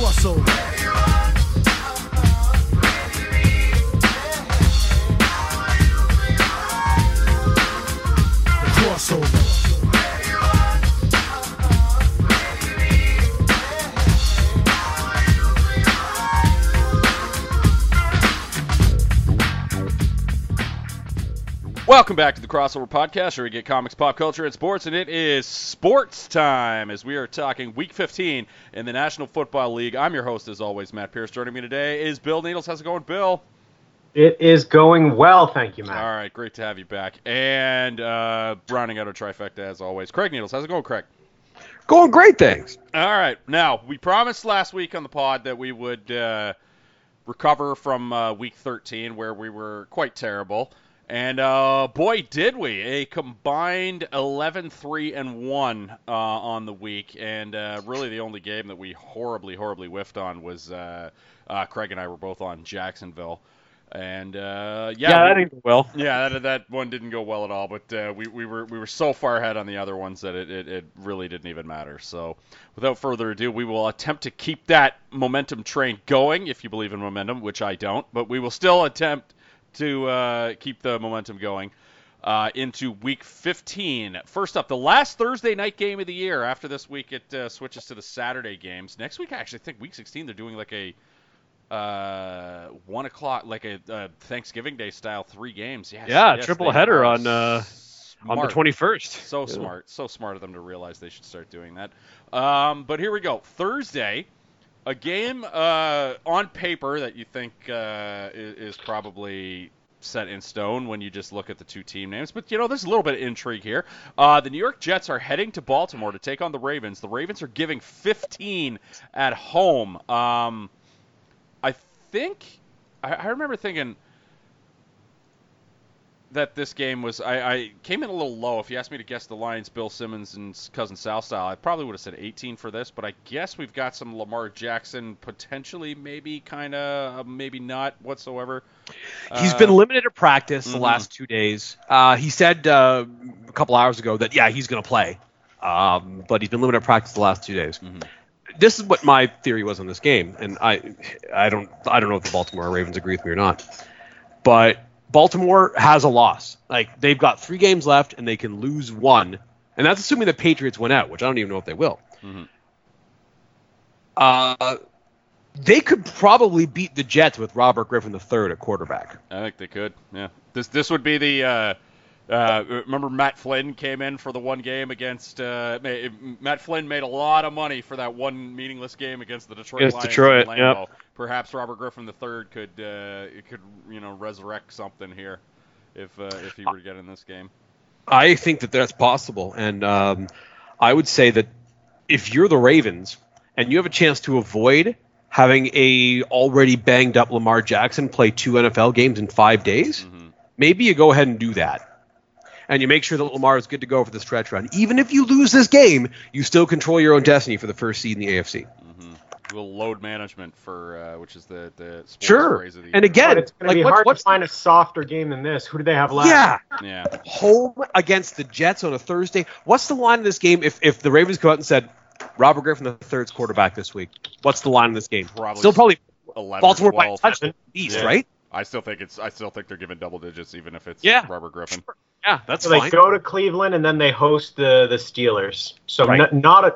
crossover. Welcome back to the Crossover Podcast, where we get comics, pop culture, and sports, and it is sports time as we are talking Week 15 in the National Football League. I'm your host, as always, Matt Pierce. Joining me today is Bill Needles. How's it going, Bill? It is going well, thank you, Matt. All right, great to have you back. And uh, rounding out our trifecta, as always, Craig Needles. How's it going, Craig? Going great, thanks. All right. Now, we promised last week on the pod that we would uh, recover from uh, week 13, where we were quite terrible. And uh, boy, did we! A combined 11 3 and 1 uh, on the week. And uh, really, the only game that we horribly, horribly whiffed on was uh, uh, Craig and I were both on Jacksonville. And uh, yeah, Yeah, that didn't go well. yeah, that, that one didn't go well at all. But uh, we, we were we were so far ahead on the other ones that it, it, it really didn't even matter. So without further ado, we will attempt to keep that momentum train going, if you believe in momentum, which I don't. But we will still attempt to uh, keep the momentum going. Uh, into week 15. First up, the last Thursday night game of the year. After this week, it uh, switches to the Saturday games. Next week, I actually think week 16, they're doing like a uh, one o'clock, like a uh, Thanksgiving Day style, three games. Yes, Yeah, yes, triple header on, uh, On the 21st. So smart, so smart of them to realize they should start doing that. Um, but here we go. Thursday, a game uh, on paper that you think uh, is, probably set in stone when you just look at the two team names. But you know, there's a little bit of intrigue here. Uh, the New York Jets are heading to Baltimore to take on the Ravens. The Ravens are giving 15 at home. Um, I think I, I remember thinking that this game was I, I came in a little low. If you asked me to guess the Lions, Bill Simmons and cousin Sal style, I probably would have said 18 for this. But I guess we've got some Lamar Jackson potentially, maybe kind of, maybe not whatsoever. He's Uh, been limited to practice the mhm. last two days. Uh, he said uh, a couple hours ago that yeah he's going to play, um, but he's been limited to practice the last two days. Mhm. This is what my theory was on this game, and I I don't I don't know if the Baltimore Ravens agree with me or not, but Baltimore has a loss. Like they've got three games left and they can lose one, and that's assuming the Patriots win out, which I don't even know if they will. Mhm. Uh, they could probably beat the Jets with Robert Griffin III at quarterback. I think they could. Yeah. This this would be the. Uh, uh, remember Matt Flynn came in for the one game against uh, Matt Flynn made a lot of money for that one meaningless game against the Detroit Against Lions. in Detroit, Lambeau. yep. Perhaps Robert Griffin III could uh, could you know resurrect something here if uh, if he were to get in this game. I think that that's possible, and um, I would say that if you're the Ravens and you have a chance to avoid having a already banged up Lamar Jackson play two NFL games in five days, Mhm. maybe you go ahead and do that. And you make sure that Lamar is good to go for the stretch run. Even if you lose this game, you still control your own destiny for the first seed in the AFC. Mm-hmm. Little load management for uh, which is the the sports Sure. phrase of the And year. again, But it's going to like, be what's- hard what's to find a softer game than this. Who do they have left? Yeah, yeah. home against the Jets on a Thursday. What's the line of this game if, if the Ravens come out and said Robert Griffin the third's quarterback this week? What's the line of this game? Probably Still probably 11, Baltimore by a 12. touchdown at least, Yeah. right? I still think it's I still think they're giving double digits even if it's Yeah. Robert Griffin. Yeah, that's So they go to Cleveland and then they host the the Steelers. So Right. n- not a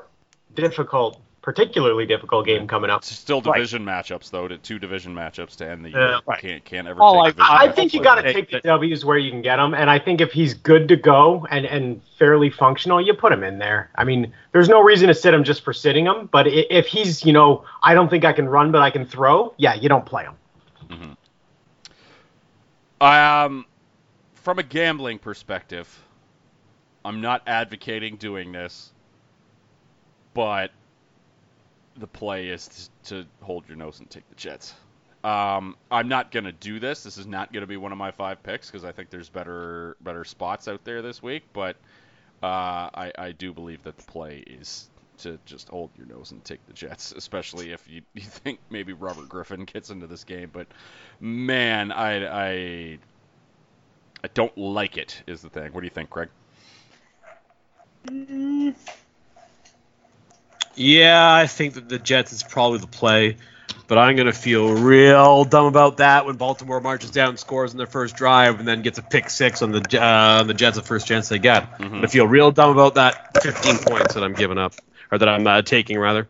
difficult, particularly difficult game coming up. It's still Right. division matchups though, to two division matchups to end the Yeah. year. Right. Can't can't ever All take I- I, I think you got to take the W's where you can get them, and I think if he's good to go and and fairly functional, you put him in there. I mean, there's no reason to sit him just for sitting him, but if he's, you know, I don't think I can run, but I can throw, yeah, you don't play him. Mm-hmm. Um, from a gambling perspective, I'm not advocating doing this, but the play is to hold your nose and take the Jets. Um, I'm not gonna do this. This is not gonna be one of my five picks because I think there's better better spots out there this week. But uh, I, I do believe that the play is to just hold your nose and take the Jets, especially if you, you think maybe Robert Griffin gets into this game. But man, I, I I don't like it. Is the thing. What do you think, Craig? Yeah, I think that the Jets is probably the play, but I'm going to feel real dumb about that when Baltimore marches down scores in their first drive and then gets a pick six on the uh, on the Jets the first chance they get. Going to feel real dumb about that 15 points that I'm giving up or that I'm uh, taking rather.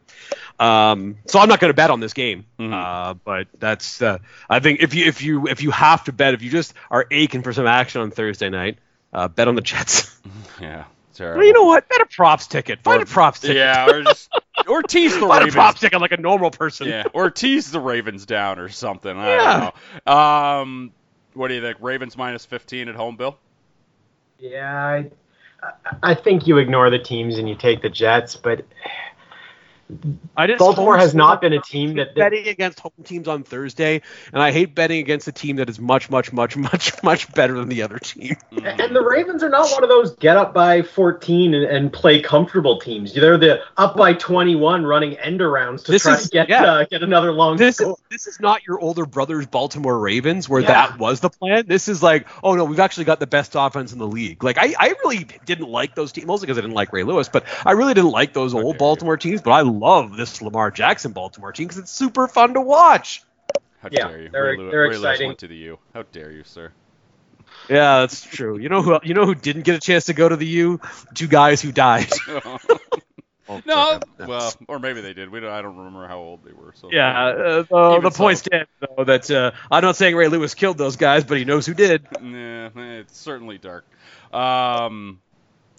Um, so I'm not going to bet on this game, uh, but that's uh, I think if you if you if you have to bet if you just are aching for some action on Thursday night, uh, bet on the Jets. Yeah, terrible. well, you know what? Bet a props ticket. Find a props ticket. Yeah, or just or tease the Find a Ravens. props ticket like a normal person. Yeah, or tease the Ravens down or something. I Yeah. don't know. Um, what do you think? Ravens minus 15 at home, Bill? Yeah, I, I- think you ignore the teams and you take the Jets, but I just Baltimore has not been a team that- that- betting against home teams on Thursday, and I hate betting against a team that is much, much, much, much, much better than the other team. And the Ravens are not one of those get up by 14 and, and play comfortable teams. They're the up by 21 running end arounds to This try is- to get yeah. uh, get another long This score. is this is not your older brother's Baltimore Ravens where Yeah. that was the plan. This is like, oh no, we've actually got the best offense in the league. Like I, I really didn't like those teams, mostly because I didn't like Ray Lewis, but I really didn't like those old Baltimore teams. But I love this Lamar Jackson Baltimore team because it's super fun to watch. How Yeah, dare you? they're- Ray, Lew- they're Ray Lewis exciting. went to the U. How dare you, sir? Yeah, that's true. You know who you know who didn't get a chance to go to the U? Two guys who died. Oh, no, sorry. well, or maybe they did. We don't, I don't remember how old they were. So Yeah, uh, the, Even the so. point stands though that uh, I'm not saying Ray Lewis killed those guys, but he knows who did. Nah, it's certainly dark. Um,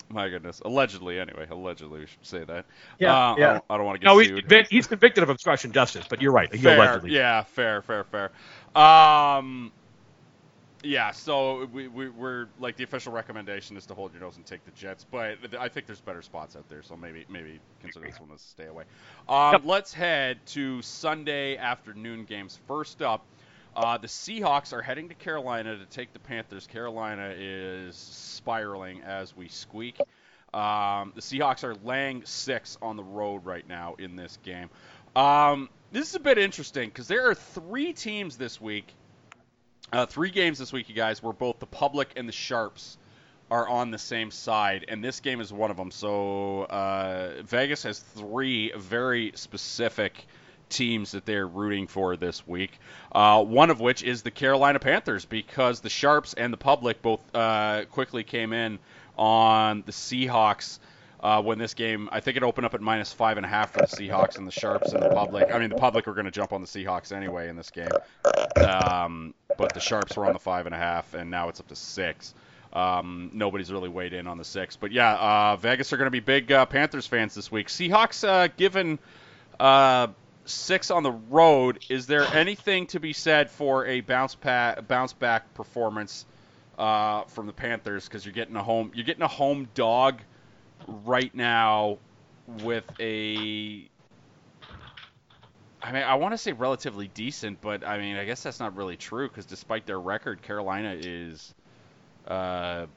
my goodness. Allegedly, anyway. Allegedly, we should say that. Yeah, Uh, I yeah. don't, I don't want to get No, he's, sued. convic- he's convicted of obstruction justice, but you're right. He fair. allegedly. Yeah, fair, fair, fair. Um, yeah. So we, we we're like the official recommendation is to hold your nose and take the Jets, but I think there's better spots out there, so maybe maybe consider this one to stay away. Um, Yep. Let's head to Sunday afternoon games. First up. Uh, the Seahawks are heading to Carolina to take the Panthers. Carolina is spiraling as we squeak. Um, the Seahawks are laying six on the road right now in this game. Um, this is a bit interesting because there are three teams this week, uh, three games this week, you guys, where both the public and the Sharps are on the same side, and this game is one of them. So uh, Vegas has three very specific teams that they're rooting for this week. Uh, one of which is the Carolina Panthers because the Sharps and the public both uh, quickly came in on the Seahawks. Uh, when this game, I think it opened up at minus five and a half for the Seahawks and the Sharps and the public. I mean, the public were going to jump on the Seahawks anyway in this game, um, but the Sharps were on the five and a half, and now it's up to six. Um, nobody's really weighed in on the six, but yeah, uh, Vegas are going to be big uh, Panthers fans this week. Seahawks uh, given uh, six on the road. Is there anything to be said for a bounce bounce back performance uh, from the Panthers? Because you're getting a home you're getting a home dog right now with a. I mean, I want to say relatively decent, but I mean, I guess that's not really true because despite their record, Carolina is. Uh,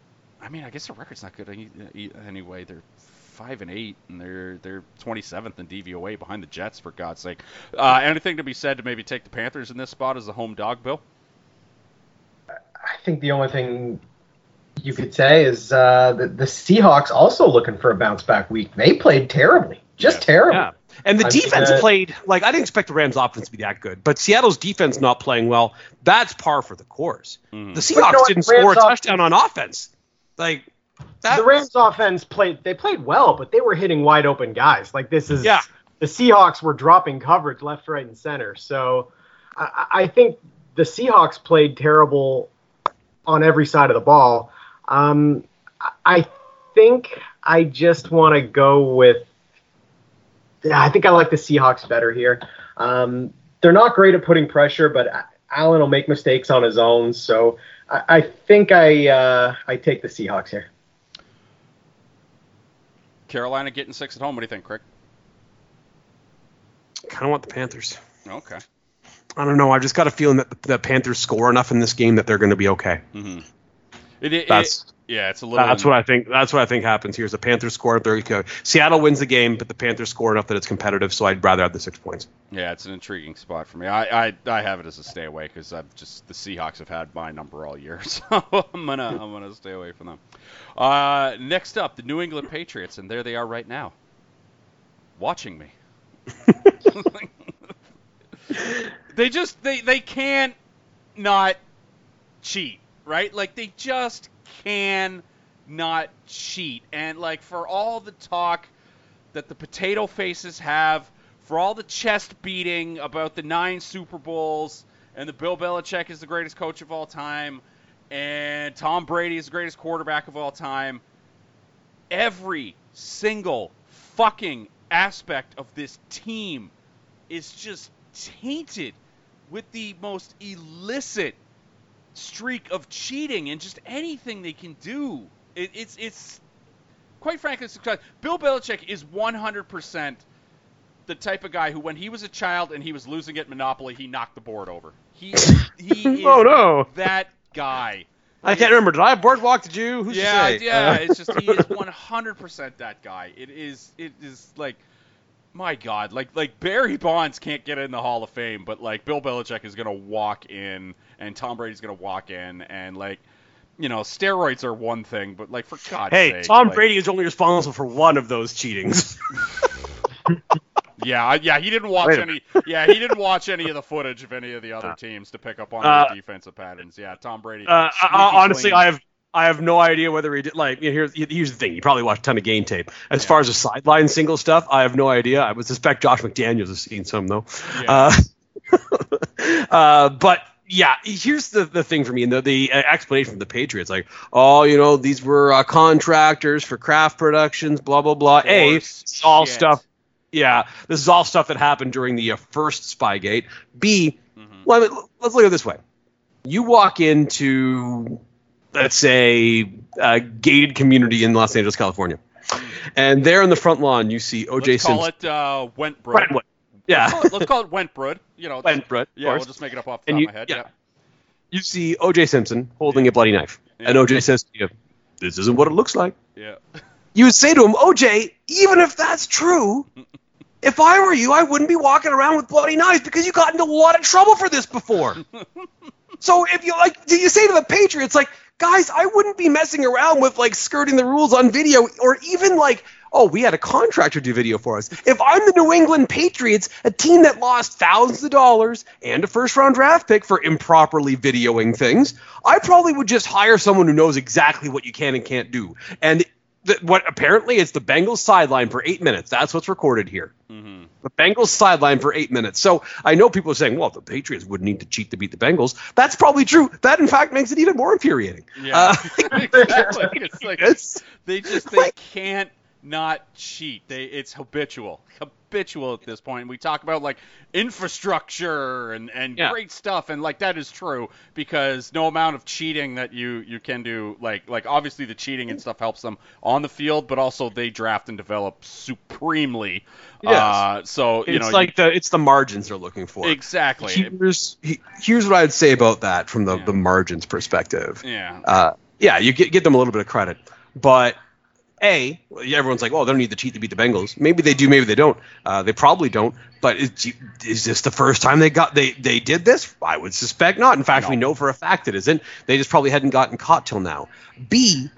I mean, I guess their record's not good any- anyway. They're five and eight, and they're they're 27th in DVOA behind the Jets for God's sake. Uh, anything to be said to maybe take the Panthers in this spot as a home dog, Bill? I think the only thing you could say is uh, the, the Seahawks also looking for a bounce back week. They played terribly, just Yes. terrible. Yeah. And the I defense uh, played like I didn't expect the Rams offense to be that good, but Seattle's defense not playing well, that's par for the course. Mhm. The But Seahawks no, didn't Rams score a off- touchdown on offense. Like the Rams offense played they played well, but they were hitting wide open guys. Like this is Yeah. the Seahawks were dropping coverage left, right, and center. So I, I think the Seahawks played terrible on every side of the ball. Um, I- think I just want to go with. Yeah, I think I like the Seahawks better here. Um, they're not great at putting pressure, but Allen will make mistakes on his own. So I, I think I uh, I take the Seahawks here. Carolina getting six at home. What do you think, Craig? kind of want the Panthers. Okay. I don't know. I've just got a feeling that the, the Panthers score enough in this game that they're going to be okay. Mm-hmm. It, it, That's yeah, it's a little. that's what I think. That's what I think happens here. Is the Panthers score they're okay. Seattle wins the game, but the Panthers score enough that it's competitive. So I'd rather have the six points. Yeah, it's an intriguing spot for me. I I, I have it as a stay away because I've just the Seahawks have had my number all year, so I'm gonna I'm gonna stay away from them. Uh, next up, the New England Patriots, and there they are right now. watching me. they just they they can't not cheat, right? Like they just can not cheat. And like for all the talk that the potato faces have, for all the chest beating about the nine Super Bowls and the Bill Belichick is the greatest coach of all time and Tom Brady is the greatest quarterback of all time, every single fucking aspect of this team is just tainted with the most illicit streak of cheating and just anything they can do. It, it's it's quite frankly, it's, Bill Belichick is 100% the type of guy who, when he was a child and he was losing at Monopoly, he knocked the board over. He he is Oh, no. that guy. I can't remember. Did I have Boardwalk? Did you? Who's Yeah, to say? yeah. Uh, It's just he is 100% that guy. It is it is like my God, like like Barry Bonds can't get in the Hall of Fame, but like Bill Belichick is gonna walk in, and Tom Brady's gonna walk in, and like you know steroids are one thing, but like for God's hey, sake, Tom like- Brady is only responsible for one of those cheatings. Yeah, yeah, he didn't watch any. Yeah, he didn't watch any of the footage of any of the other teams to pick up on Uh, their defensive patterns. Yeah, Tom Brady. Uh, I, honestly, clean. I have I have no idea whether he did. Like, you know, here's here's the thing: you probably watched a ton of game tape. As far as the sideline single stuff, I have no idea. I would suspect Josh McDaniels has seen some though. Yeah. Uh, uh, but yeah, here's the, the thing for me, and the, the uh, explanation from the Patriots, like, oh, you know, these were uh, contractors for Kraft Productions, blah blah blah. A, it's all shit. stuff. Yeah, this is all stuff that happened during the uh, first Spygate. B, Mhm. well, I mean, let's look at it this way: you walk into, let's say, a gated community in Los Angeles, California, and there in the front lawn you see O.J. Let's call it uh, Wentbrook. Brentwood. Yeah, Let's call it, let's call it Wentbrook. You know, Wentbrook, of yeah, we'll just make it up off the And top you- of my head. yeah. Yeah. you see O.J. Simpson holding a bloody knife, Yeah. and O.J. says to you, "This isn't what it looks like." Yeah. You would say to him, "O.J., even if that's true, if I were you, I wouldn't be walking around with bloody knives because you got into a lot of trouble for this before." so if you like, do you say to the Patriots, like, guys, I wouldn't be messing around with like skirting the rules on video, or even like. Oh, we had a contractor do video for us. If I'm the New England Patriots, a team that lost thousands of dollars and a first round draft pick for improperly videoing things, I probably would just hire someone who knows exactly what you can and can't do. And th- what apparently is the Bengals sideline for eight minutes. That's what's recorded here. hmm The Bengals sideline for eight minutes. So I know people are saying, well, the Patriots would need to cheat to beat the Bengals. That's probably true. That, in fact, makes it even more infuriating. Yeah. Uh, exactly. It's like it's, they just they Like- can't not cheat. They it's habitual. Habitual at this point. We talk about like infrastructure and and Yeah. great stuff and like that is true because no amount of cheating that you you can do like like obviously the cheating and stuff helps them on the field but also they draft and develop supremely. Yes. Uh so you know, it's know like the it's the margins they're looking for. exactly. Here's he- here's what I'd say about that from the, Yeah. the margins perspective. yeah. uh, yeah, you get, get them a little bit of credit. But A, everyone's like, oh, they don't need to cheat to beat the Bengals. Maybe they do, maybe they don't. Uh, they probably don't. But is, is this the first time they got they they did this? I would suspect not. In fact, No. we know for a fact it isn't. They just probably hadn't gotten caught till now. B,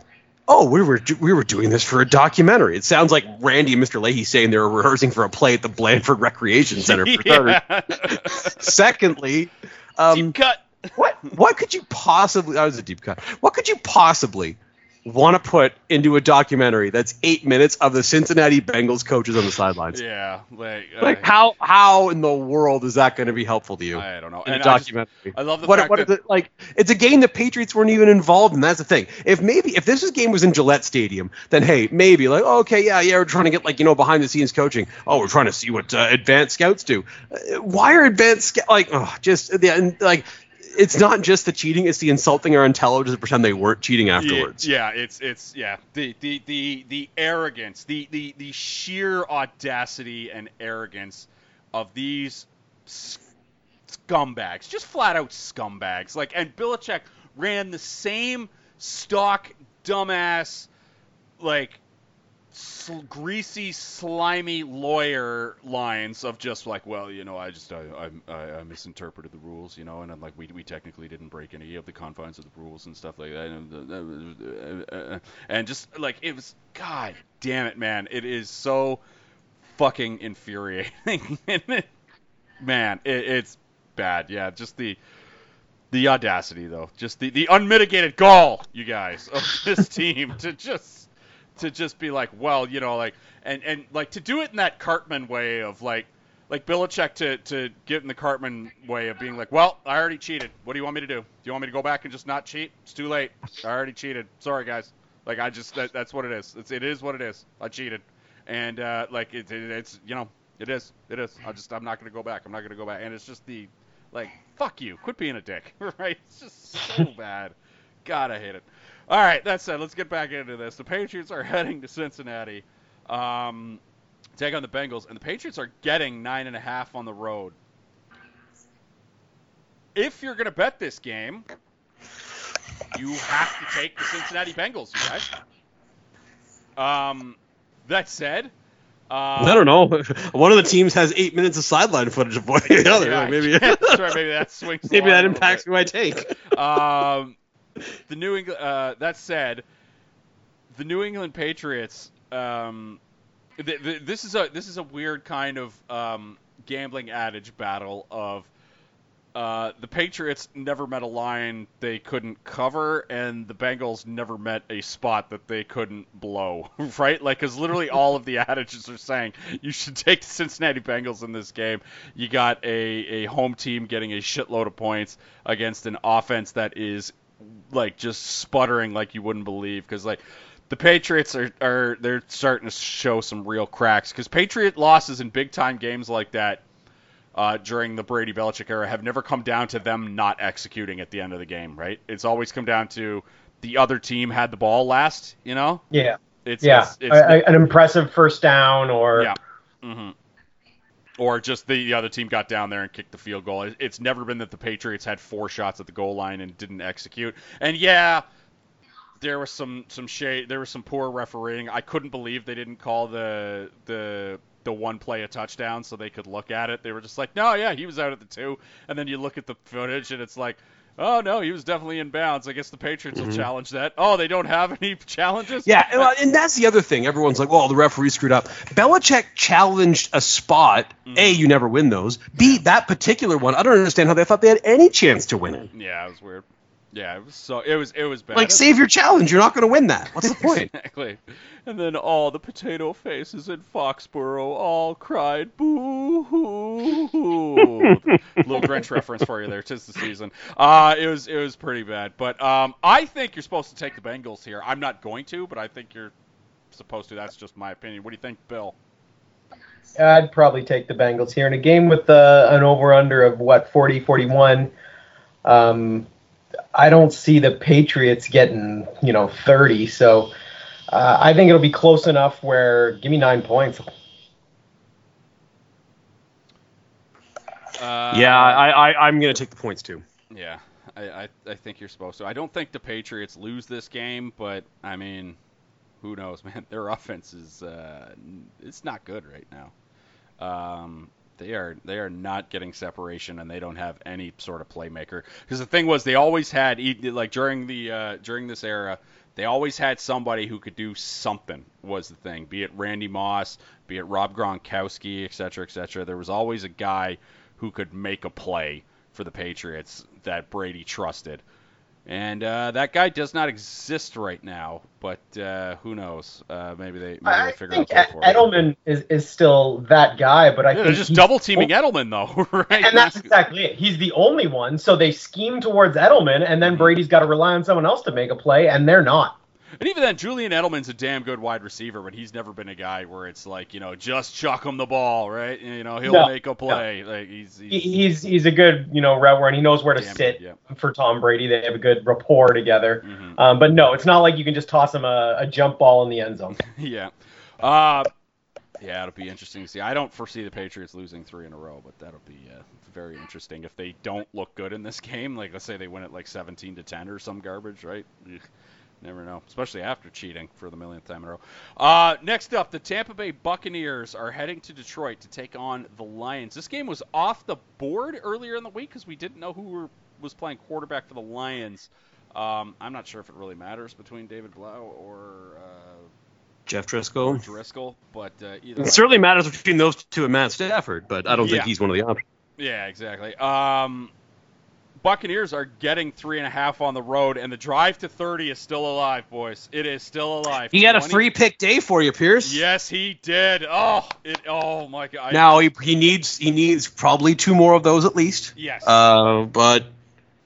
oh, we were we were doing this for a documentary. It sounds like Randy and Mr. Lahey saying they were rehearsing for a play at the Blandford Recreation Center. Secondly, um, Deep cut. what what could you possibly that was a deep cut what could you possibly want to put into a documentary that's eight minutes of the cincinnati bengals coaches on the sidelines. Yeah, like, uh, like how how in the world is that going to be helpful to you I don't know. in a And I just- documentary? I love the what, fact what that is it like it's a game the patriots weren't even involved in that's the thing. If maybe if this game was in gillette stadium then hey maybe like oh, okay yeah yeah we're trying to get like you know behind the scenes coaching. Oh we're trying to see what uh, advanced scouts do. Uh, why are advanced sc- like oh just the and, like it's not just the cheating it's the insulting our intelligence to pretend they weren't cheating afterwards Yeah, yeah, it's it's yeah the the the the arrogance, the the the sheer audacity and arrogance of these scumbags, just flat out scumbags. Like, and Belichick ran the same stock dumbass, like sl- greasy, slimy lawyer lines of just like, well, you know, I just I, I, I misinterpreted the rules, you know, and I'm like, we, we technically didn't break any of the confines of the rules and stuff like that, and, uh, uh, uh, uh and just like it was, god damn it, man, it is so fucking infuriating. Man, it, it's bad. Yeah, just the the audacity though, just the the unmitigated gall, you guys, of this team to just to just be like, well, you know, like and and like to do it in that Cartman way of like like Belichick to to get in the Cartman way of being like, well, I already cheated. What do you want me to do? Do you want me to go back and just not cheat? It's too late. I already cheated. Sorry, guys. Like I just that, that's what it is. It's, it is what it is. I cheated, and uh, like it, it, it's you know it is it is. I just I'm not gonna go back. I'm not gonna go back. And it's just the like fuck you. Quit being a dick. right? It's just so bad. God, I hate it. All right, that said, let's get back into this. The Patriots are heading to Cincinnati, um, take on the Bengals, and the Patriots are getting nine and a half on the road. If you're gonna bet this game, you have to take the Cincinnati Bengals, you guys. Um, that said, uh, I don't know. One of the teams has eight minutes of sideline footage of one the other. Yeah, maybe that's right. Maybe that swings. maybe that impacts who I take. um, the New England. Uh, that said, the New England Patriots. Um, th- th- this is a this is a weird kind of um, gambling adage battle of. Uh, the Patriots never met a line they couldn't cover, and the Bengals never met a spot that they couldn't blow. Right? Like, because literally all of the adages are saying you should take the Cincinnati Bengals in this game. You got a, a home team getting a shitload of points against an offense that is like just sputtering like you wouldn't believe. Because like the Patriots are, are they're starting to show some real cracks. Because Patriot losses in big time games like that uh, during the Brady Belichick era have never come down to them not executing at the end of the game, right? It's always come down to the other team had the ball last, you know? Yeah, It's, yeah, it's, it's A- an impressive first down or yeah. hmm Or just the, the other team got down there and kicked the field goal. It's never been that the Patriots had four shots at the goal line and didn't execute. And yeah, there was some some shade. There was some poor refereeing. I couldn't believe they didn't call the the the one play a touchdown so they could look at it. They were just like, no, yeah, he was out at the two. And then you look at the footage and it's like. Oh no, he was definitely in bounds. I guess the Patriots will challenge that. Oh, they don't have any challenges. Yeah, and, and that's the other thing. Everyone's like, "Well, the referee screwed up." Belichick challenged a spot. Mm-hmm. A, you never win those. B, that particular one, I don't understand how they thought they had any chance to win it. Yeah, it was weird. Yeah, it was so it was it was bad. Like, save your challenge. You're not going to win that. What's the point? exactly. And then all the potato faces in Foxborough all cried boo hoo. Little Grinch reference for you there. Tis the season. Uh, it was it was pretty bad. But um, I think you're supposed to take the Bengals here. I'm not going to, but I think you're supposed to. That's just my opinion. What do you think, Bill? I'd probably take the Bengals here in a game with uh, an over under of what 40 41. Um, I don't see the Patriots getting you know 30, so uh, I think it'll be close enough where give me nine points. Uh, yeah, I, I, I'm going to take the points too. Yeah, I, I, I think you're supposed to. I don't think the Patriots lose this game, but I mean, who knows, man? Their offense is uh, it's not good right now. Um, they are they are not getting separation, and they don't have any sort of playmaker. Because the thing was, they always had like during the uh, during this era, they always had somebody who could do something. Was the thing, be it Randy Moss, be it Rob Gronkowski, et cetera, et cetera. There was always a guy who could make a play for the Patriots that Brady trusted. And uh, that guy does not exist right now, but uh, who knows? Uh, maybe they maybe I they figure think out for. Edelman is, is still that guy, but I Yeah, think they're just double teaming Edelman though, right? And that's exactly it. He's the only one, so they scheme towards Edelman, and then Brady's got to rely on someone else to make a play, and they're not. And even then, Julian Edelman's a damn good wide receiver, but he's never been a guy where it's like, you know, just chuck him the ball, right? You know, he'll No, make a play. Like he's, he's He's he's a good you know route runner. He knows where to sit good, for Tom Brady. They have a good rapport together. yeah. Mhm. Um, but no, it's not like you can just toss him a, a jump ball in the end zone. yeah. Uh, yeah, it'll be interesting to see. I don't foresee the Patriots losing three in a row, but that'll be uh, very interesting if they don't look good in this game. Like, let's say they win it like 17 to 10 or some garbage, right? Ugh, Never know, especially after cheating for the millionth time in a row. Uh, next up, the Tampa Bay Buccaneers are heading to Detroit to take on the Lions. This game was off the board earlier in the week because we didn't know who were, was playing quarterback for the Lions. Um, I'm not sure if it really matters between David Blough or uh, Jeff or Driskel. Driskel, but uh, either It way. certainly matters between those two and Matt Stafford, but I don't Yeah. think he's one of the options. Yeah, exactly. Um, Buccaneers are getting three and a half on the road, and the drive to 30 is still alive, boys. It is still alive. He had a 20 free pick day for you, Pierce. Yes, he did. Oh, it. Oh my God. Now he, he needs he needs probably two more of those at least. Yes. Uh, but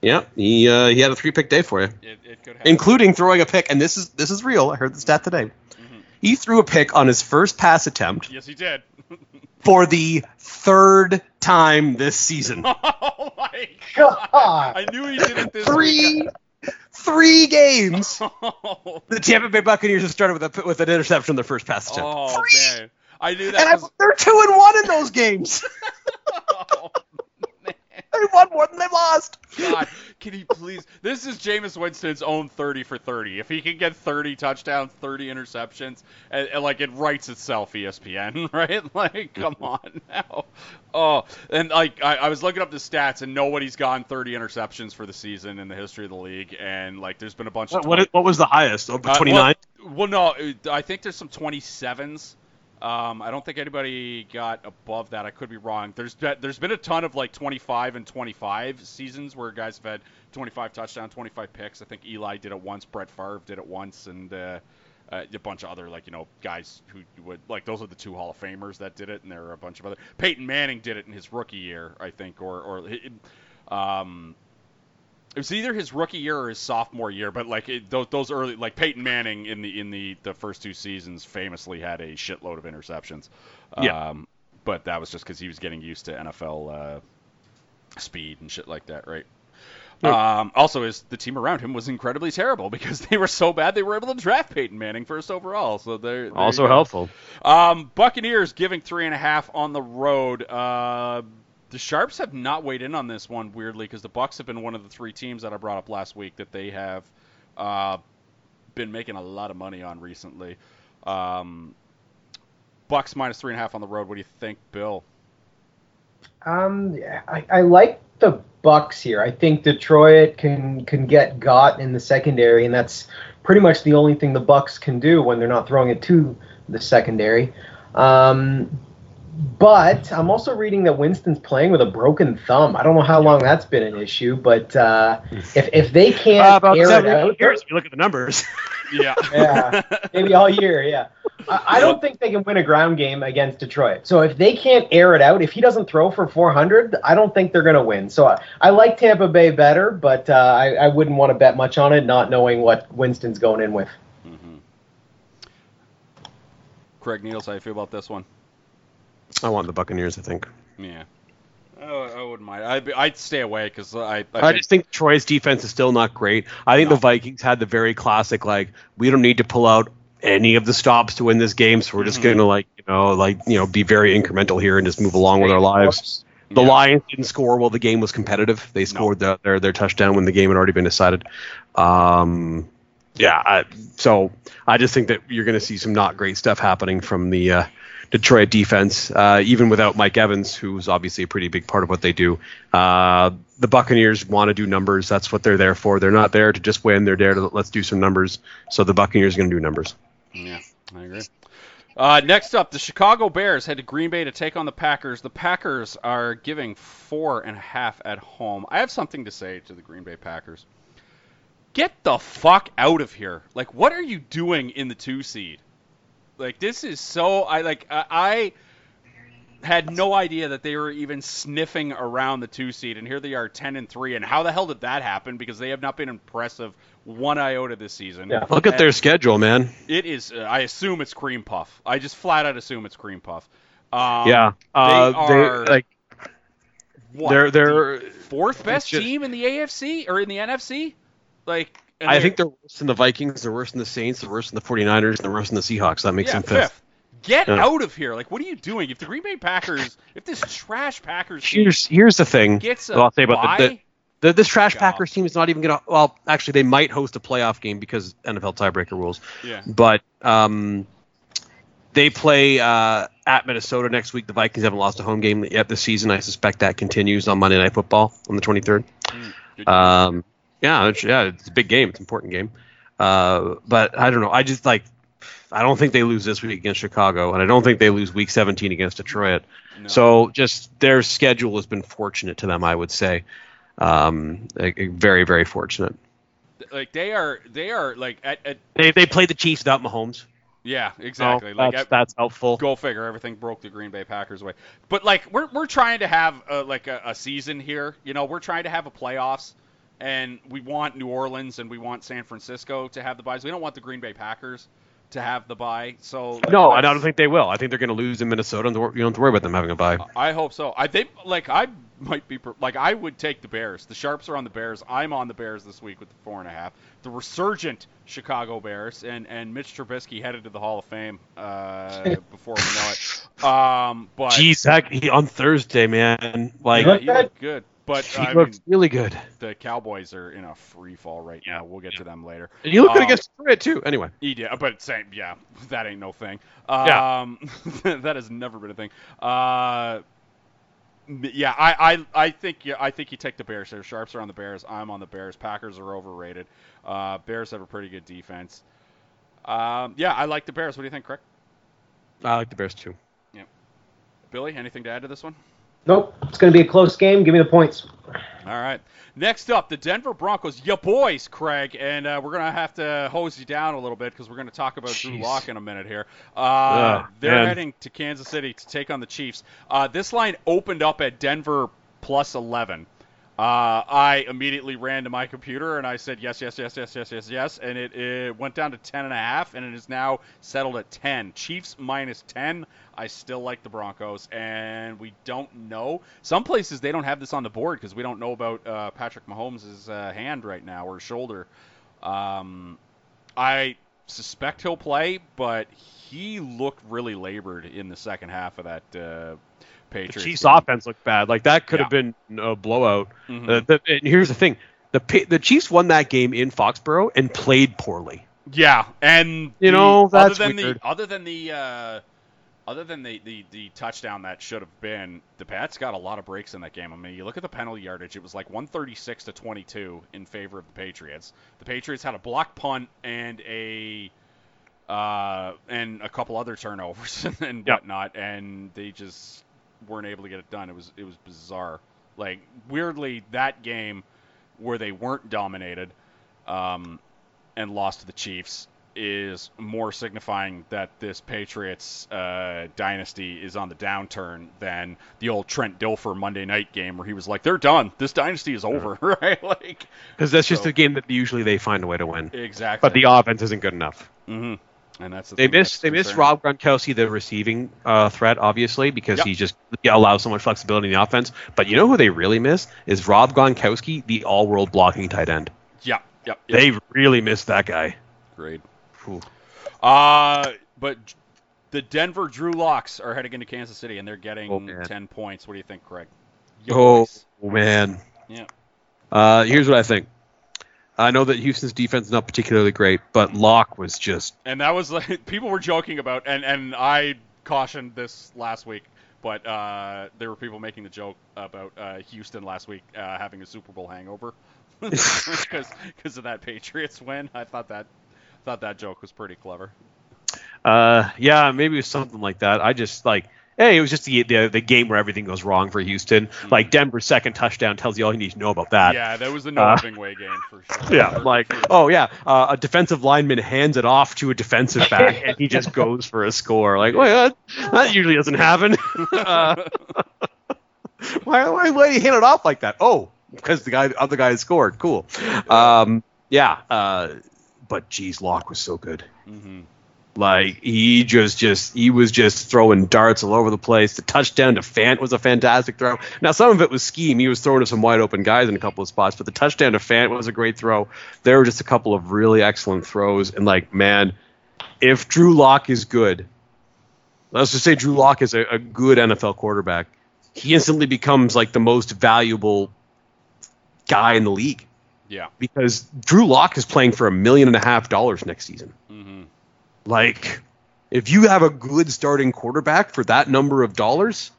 yeah, he uh, he had a three pick day for you, it, it could happen. including throwing a pick. And this is this is real. I heard the stat today. Mm-hmm. He threw a pick on his first pass attempt yes, he did. for the third time this season. oh my God. God. I knew he did it this three week. three games. oh, The Tampa Bay Buccaneers have started with a with an interception on their first pass attempt. oh, Three! man. I knew And that. I, 'cause- they're two and one in those games. oh, man. They won more than they lost. God, can he please? This is Jameis Winston's own 30 for 30. If he can get 30 touchdowns, 30 interceptions, and, and, like it writes itself, ESPN, right? Like, come on now. Oh, and like I, I was looking up the stats, and nobody's gotten 30 interceptions for the season in the history of the league, and like there's been a bunch What, of what, what was the highest? Oh, uh, 29? well, well, no, I think there's some 27s. Um, I don't think anybody got above that. I could be wrong. There's there's been a ton of like 25 and 25 seasons where guys have had 25 touchdown, 25 picks. I think Eli did it once. Brett Favre did it once, and uh, uh, a bunch of other like you know guys who would like those are the two Hall of Famers that did it, and there are a bunch of other. Peyton Manning did it in his rookie year, I think, or or um, it was either his rookie year or his sophomore year, but like it, those, those early, like Peyton Manning in the in the the first two seasons, famously had a shitload of interceptions. Yeah. Um, but that was just because he was getting used to NFL uh, speed and shit like that, right? Um, also, is the team around him was incredibly terrible because they were so bad they were able to draft Peyton Manning first overall. So they're, there Also helpful. Um, Buccaneers giving three and a half on the road. Uh, the Sharps have not weighed in on this one weirdly because the Bucks have been one of the three teams that I brought up last week that they have uh, been making a lot of money on recently. Um, Bucks minus three and a half on the road. What do you think, Bill? Um, I, I like the Bucks here. I think Detroit can can get got in the secondary, and that's pretty much the only thing the Bucks can do when they're not throwing it to the secondary. Um, but I'm also reading that Winston's playing with a broken thumb. I don't know how long that's been an issue, but uh, if if they Uh, can't about air it out, years, if you look at the numbers. Yeah. Yeah. maybe all year, yeah. I, I don't think they can win a ground game against Detroit. So if they can't air it out, if he doesn't throw for 400, I don't think they're going to win. So I, I like Tampa Bay better, but uh, I, I wouldn't want to bet much on it, not knowing what Winston's going in with. hmm Craig Needles, how you feel about this one? I want the Buccaneers, I think. Yeah. Oh, I wouldn't mind. I'd, be, I'd stay away because I, I, I, think, just think Troy's defense is still not great. I think No. the Vikings had the very classic, like, we don't need to pull out any of the stops to win this game, so we're just Mhm. going to, like, you know, like, you know, be very incremental here and just move along with our lives. The Yeah. Lions didn't score while the game was competitive. They scored the, their their touchdown when the game had already been decided. Um, yeah, I, so I just think that you're going to see some not great stuff happening from the uh, Detroit defense, uh, even without Mike Evans, who's obviously a pretty big part of what they do. Uh, the Buccaneers want to do numbers. That's what they're there for. They're not there to just win. They're there to let's do some numbers. So the Buccaneers are going to do numbers. Yeah, I agree. Uh, next up, the Chicago Bears head to Green Bay to take on the Packers. The Packers are giving four and a half at home. I have something to say to the Green Bay Packers. Get the fuck out of here! Like, what are you doing in the two seed? Like, this is so. I like. I, I had no idea that they were even sniffing around the two seed, and here they are, ten and three. And how the hell did that happen? Because they have not been impressive one iota this season. Yeah. Look at And- their schedule, man. it is. Uh, I assume it's cream puff. I just flat out assume it's cream puff. Um, yeah, uh, they are- like what, they're they're. fourth best just- team in the AFC or in the NFC. Like, and I think they're worse than the Vikings. They're worse than the Saints. They're worse than the 49ers. And they're worse than the Seahawks. That makes yeah, them fifth. Get Yeah. out of here! Like, what are you doing? If the Green Bay Packers, if this trash Packers team Here's here's the thing. gets a I'll say about the, the, the this trash God. Packers team is not even gonna. Well, actually, they might host a playoff game because NFL tiebreaker rules. yeah, But um, they play uh, at Minnesota next week. The Vikings haven't lost a home game yet this season. I suspect that continues on Monday Night Football on the 23rd. good- Um, yeah, it's, yeah, it's a big game. It's an important game. Uh, but I don't know. I just like I don't think they lose this week against Chicago, and I don't think they lose Week 17 against Detroit. No. So just their schedule has been fortunate to them, I would say. Um, very very fortunate. like they are they are like at, at They they played the Chiefs without Mahomes. yeah exactly So like that's, at- that's helpful. go figure everything broke the Green Bay Packers way. But like we're we're trying to have a, like a, a season here. You know, we're trying to have a playoffs, and we want New Orleans and we want San Francisco to have the buys. We don't want the Green Bay Packers to have the buy. So No, I don't think they will. I think they're going to lose in Minnesota, and you don't have to worry about them having a buy. I hope so. I think like I might be like I would take the Bears. The sharps are on the Bears. I'm on the Bears this week with the four and a half. The resurgent Chicago Bears and and Mitch Trubisky headed to the Hall of Fame uh, before we know it. Um, but Jeez, that, he, on Thursday, man, like yeah, he looked good. But he I mean, looks really good. the Cowboys are in a free fall right now. We'll get to them later. And you look good Um, against Detroit too. Anyway, Yeah, but same, yeah, that ain't no thing. Yeah. Um, that has never been a thing. Uh, yeah, I, I, I think, yeah, I think you take the Bears here. Sharps are on the Bears. I'm on the Bears. Packers are overrated. Uh, Bears have a pretty good defense. Um, yeah, I like the Bears. What do you think, Craig? I like the Bears too. Yeah. Billy, anything to add to this one? Nope. It's going to be a close game. Give me the points. All right. Next up, the Denver Broncos, ya boys, Craig, and uh, we're gonna have to hose you down a little bit because we're gonna talk about Drew Jeez. Lock in a minute here. Uh, Ugh, they're man. heading to Kansas City to take on the Chiefs. Uh, this line opened up at Denver plus 11. Uh, I immediately ran to my computer and I said yes, yes, yes, yes, yes, yes, yes, and it, it went down to 10 and a half, and it is now settled at 10. Chiefs minus 10. I still like the Broncos, and we don't know. Some places they don't have this on the board because we don't know about uh, Patrick Mahomes' uh, hand right now or shoulder. Um, I suspect he'll play, but he looked really labored in the second half of that uh, The Chiefs' game. offense looked bad. Like that could have been a blowout. Mhm. Uh, the, and here's the thing: the the Chiefs won that game in Foxborough and played poorly. Yeah, and You the- know, that's other than weird. the other than the uh, other than the, the the touchdown that should have been, the Pats got a lot of breaks in that game. I mean, you look at the penalty yardage; it was like 136 to 22 in favor of the Patriots. The Patriots had a block punt and a uh, and a couple other turnovers and Yep. whatnot, and they just weren't able to get it done. It was it was bizarre. Like weirdly, that game where they weren't dominated um, and lost to the Chiefs is more signifying that this Patriots uh, dynasty is on the downturn than the old Trent Dilfer Monday night game where he was like, "They're done. This dynasty is over." right? Like Because that's just a game that usually they find a way to win. exactly. But the offense isn't good enough. hmm and that's the They miss they miss. Rob Gronkowski, the receiving uh, threat, obviously, because Yep. he just allows so much flexibility in the offense. But you know who they really miss is Rob Gronkowski, the all-world blocking tight end. Yep, yep. yep. They really miss that guy. Great. Cool. Uh, but the Denver Drew Locks are heading into Kansas City, and they're getting Oh. 10 points. What do you think, Craig? Yo, Oh man. Yeah. Uh, here's what I think. I know that Houston's defense is not particularly great, but Lock was just And that was like people were joking about, and and I cautioned this last week, but uh, there were people making the joke about uh, Houston last week uh, having a Super Bowl hangover because because of that Patriots win. I thought that thought that joke was pretty clever. Uh, yeah, maybe it was something like that. I just like, hey, it was just the the, the game where everything goes wrong for Houston. Like Denver's second touchdown tells you all you need to know about that. yeah, that was the Noah uh, Bingway game for sure. Yeah, like oh yeah, uh, a defensive lineman hands it off to a defensive back, and he just goes for a score. Like, well, that, that usually doesn't happen. uh, why, why, why you hand it off like that? Oh, because the guy, other guy scored. Cool. Um, yeah, uh, but geez, Lock was so good. Mhm. Like he just just he was just throwing darts all over the place. The touchdown to Fant was a fantastic throw. Now some of it was scheme. He was throwing to some wide open guys in a couple of spots, but the touchdown to Fant was a great throw. There were just a couple of really excellent throws. And like man, if Drew Lock is good, let's just say Drew Lock is a, a good NFL quarterback, he instantly becomes like the most valuable guy in the league Yeah. because Drew Lock is playing for a million and a half dollars next season. hmm Like, if you have a good starting quarterback for that number of dollars,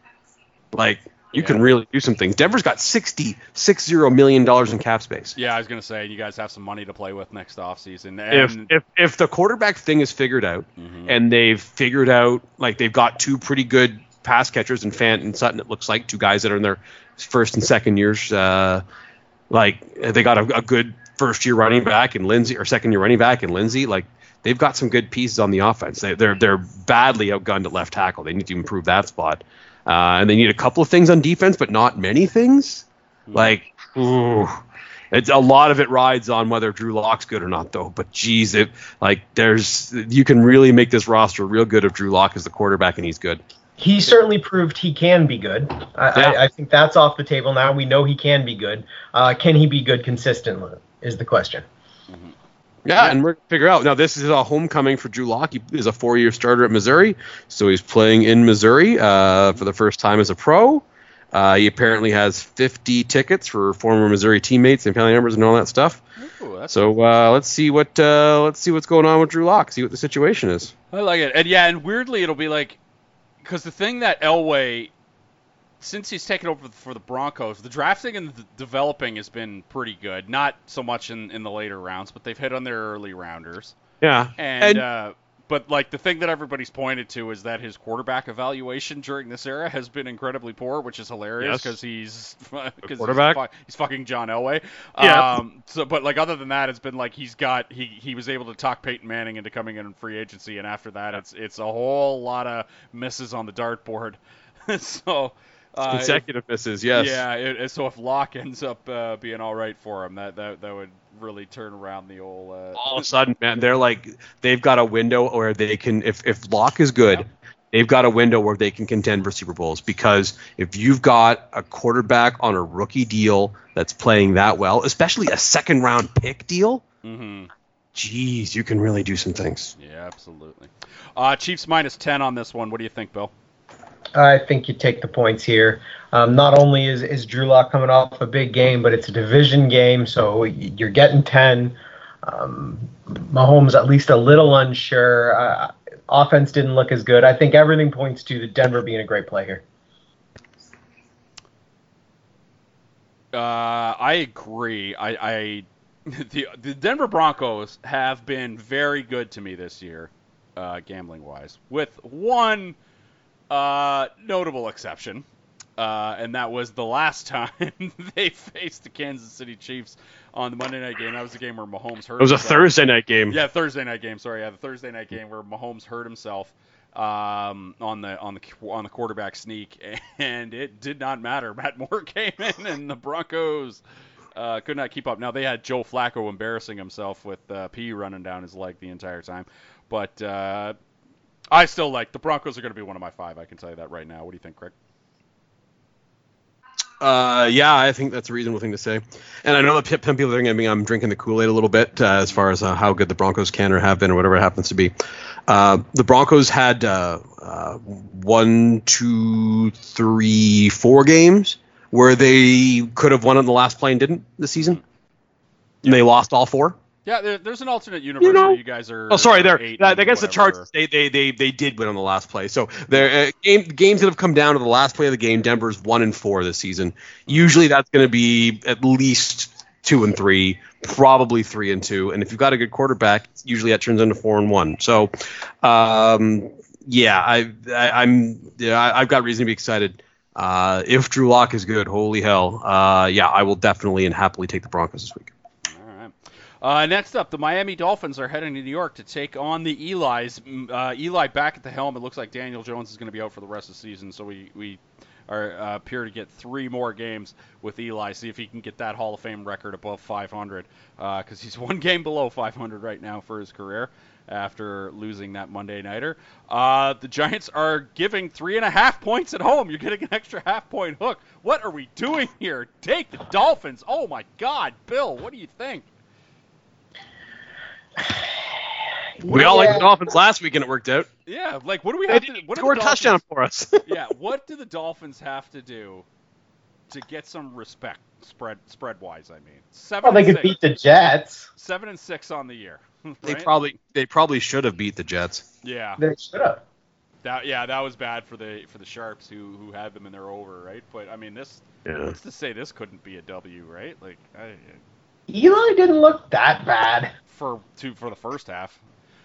like You Yeah. can really do some things. Denver's got sixty six zero million dollars in cap space. Yeah, I was gonna say you guys have some money to play with next offseason. If, And if if the quarterback thing is figured out, Mhm. and they've figured out like they've got two pretty good pass catchers in Fant and Sutton, it looks like two guys that are in their first and second years. Uh, like they got a, a good first year running back and Lindsay, or second year running back and Lindsay. Like they've got some good pieces on the offense. They, they're they're badly outgunned at left tackle. They need to improve that spot, uh, and they need a couple of things on defense, but not many things. Like, ooh, it's a lot of it rides on whether Drew Lock's good or not, though. But geez, it like there's you can really make this roster real good if Drew Lock is the quarterback and he's good. He certainly proved he can be good. I, Yeah. I, I think that's off the table now. We know he can be good. Uh, can he be good consistently? Is the question. Yeah, and we're gonna figure out now. This is a homecoming for Drew Lock. He is a four-year starter at Missouri, so he's playing in Missouri uh, for the first time as a pro. Uh, he apparently has 50 tickets for former Missouri teammates and family members and all that stuff. Ooh, So uh, let's see what uh, let's see what's going on with Drew Lock. See what the situation is. I like it. And yeah, and weirdly, it'll be like, because the thing that Elway, since he's taken over for the Broncos, the drafting and the developing has been pretty good. Not so much in, in the later rounds, but they've hit on their early rounders. Yeah, And, uh, but like the thing that everybody's pointed to is that his quarterback evaluation during this era has been incredibly poor, which is hilarious Yes. because he's because quarterback? He's, he's fucking John Elway. Yeah. Um, so, but like other than that, it's been like he's got he he was able to talk Peyton Manning into coming in free agency, and after that, it's it's a whole lot of misses on the dartboard. so. Uh, if- consecutive misses. Yes. yeah, it, so if Lock ends up uh, being all right for him, that, that that would really turn around the old. Uh, all of a sudden, man, they're like they've got a window where they can if if Lock is good, they've got a window where they can contend for Super Bowls because if you've got a quarterback on a rookie deal that's playing that well, especially a second round pick deal, hmm geez, you can really do some things. Yeah, absolutely. Uh, Chiefs minus ten on this one. What do you think, Bill? I think you take the points here. Um, not only is, is Drew Lock coming off a big game, but it's a division game, so you're getting 10. Um, Mahomes at least a little unsure. Uh, offense didn't look as good. I think everything points to the Denver being a great play here. Uh, I agree. I, I the the Denver Broncos have been very good to me this year, uh, gambling wise, with one uh, notable exception. Uh, and that was the last time they faced the Kansas City Chiefs on the Monday night game. That was the game where Mahomes hurt. It was a. Thursday night game. Yeah, Thursday night game. Sorry, yeah, the Thursday night game where Mahomes hurt himself um, on the on the on the quarterback sneak, and it did not matter. Matt Moore came in, and the Broncos uh, could not keep up. Now they had Joe Flacco embarrassing himself with uh, pee running down his leg the entire time, but uh, I still like the Broncos are going to be one of my five. I can tell you that right now. What do you think, Craig? Uh, yeah, I think that's a reasonable thing to say. And I know that some people are thinking me I'm drinking the Kool Aid a little bit uh, as far as uh, how good the Broncos can or have been or whatever it happens to be. Uh, the Broncos had uh, uh, one, two, three, four games where they could have won on the last play and didn't this season. And they lost all four. Yeah, there, there's an alternate universe You know- where you guys are. Oh, sorry, there. I guess and the whatever. Chargers, they, they they they did win on the last play. So there, uh, game games that have come down to the last play of the game. Denver's one and four this season. Usually, that's going to be at least two and three, probably three and two. And if you've got a good quarterback, usually that turns into four and one. So, um, yeah, I, I I'm yeah, I, I've got reason to be excited. Uh, if Drew Lock is good, holy hell, uh, yeah, I will definitely and happily take the Broncos this week. Uh, next up, the Miami Dolphins are heading to New York to take on the Eli's. Uh, Eli back at the helm. It looks like Daniel Jones is going to be out for the rest of the season, so we we are uh, appear to get three more games with Eli. See if he can get that Hall of Fame record above 500, because he's one game below 500 right now for his career after losing that Monday nighter. Uh, the Giants are giving three and a half points at home. You're getting an extra half point hook. What are we doing here? Take the Dolphins. Oh my God, Bill, what do you think? We all like the Dolphins last week, and it worked out. Yeah, like what do we They to? What do score a the touchdown for us. yeah, what do the Dolphins have to do to get some respect spread spread wise? I mean, seven Well, they could six, beat the Jets. seven and six on the year. They probably they probably should have beat the Jets. yeah. They should have. that yeah, that was bad for the for the Sharps who who had them in their over, right? But I mean, this Yeah. what's to say this couldn't be a W, right? Like I, Eli didn't look that bad. for two for the first half.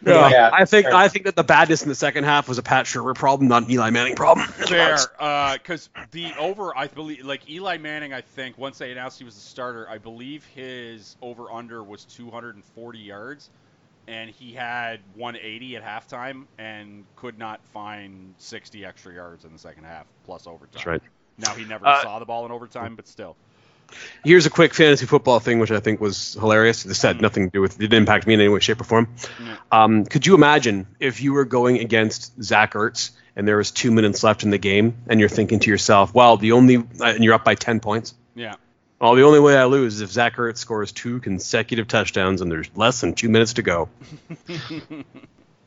Yeah, Yeah, I think fair. I think that the badness in the second half was a Pat Shurmur problem, not an Eli Manning problem. Fair, because the over, I believe, like Eli Manning, I think once they announced he was the starter, I believe his over under was 240 yards, and he had 180 at halftime and could not find 60 extra yards in the second half plus overtime. That's right. Now he never Uh, saw the ball in overtime, but still. Here's a quick fantasy football thing, which I think was hilarious. This had nothing to do with it didn't impact me in any way, shape, or form. Um, could you imagine if you were going against Zach Ertz and there was two minutes left in the game, and you're thinking to yourself, "Well, the only uh, and you're up by ten points. Yeah. Well, the only way I lose is if Zach Ertz scores two consecutive touchdowns and there's less than two minutes to go."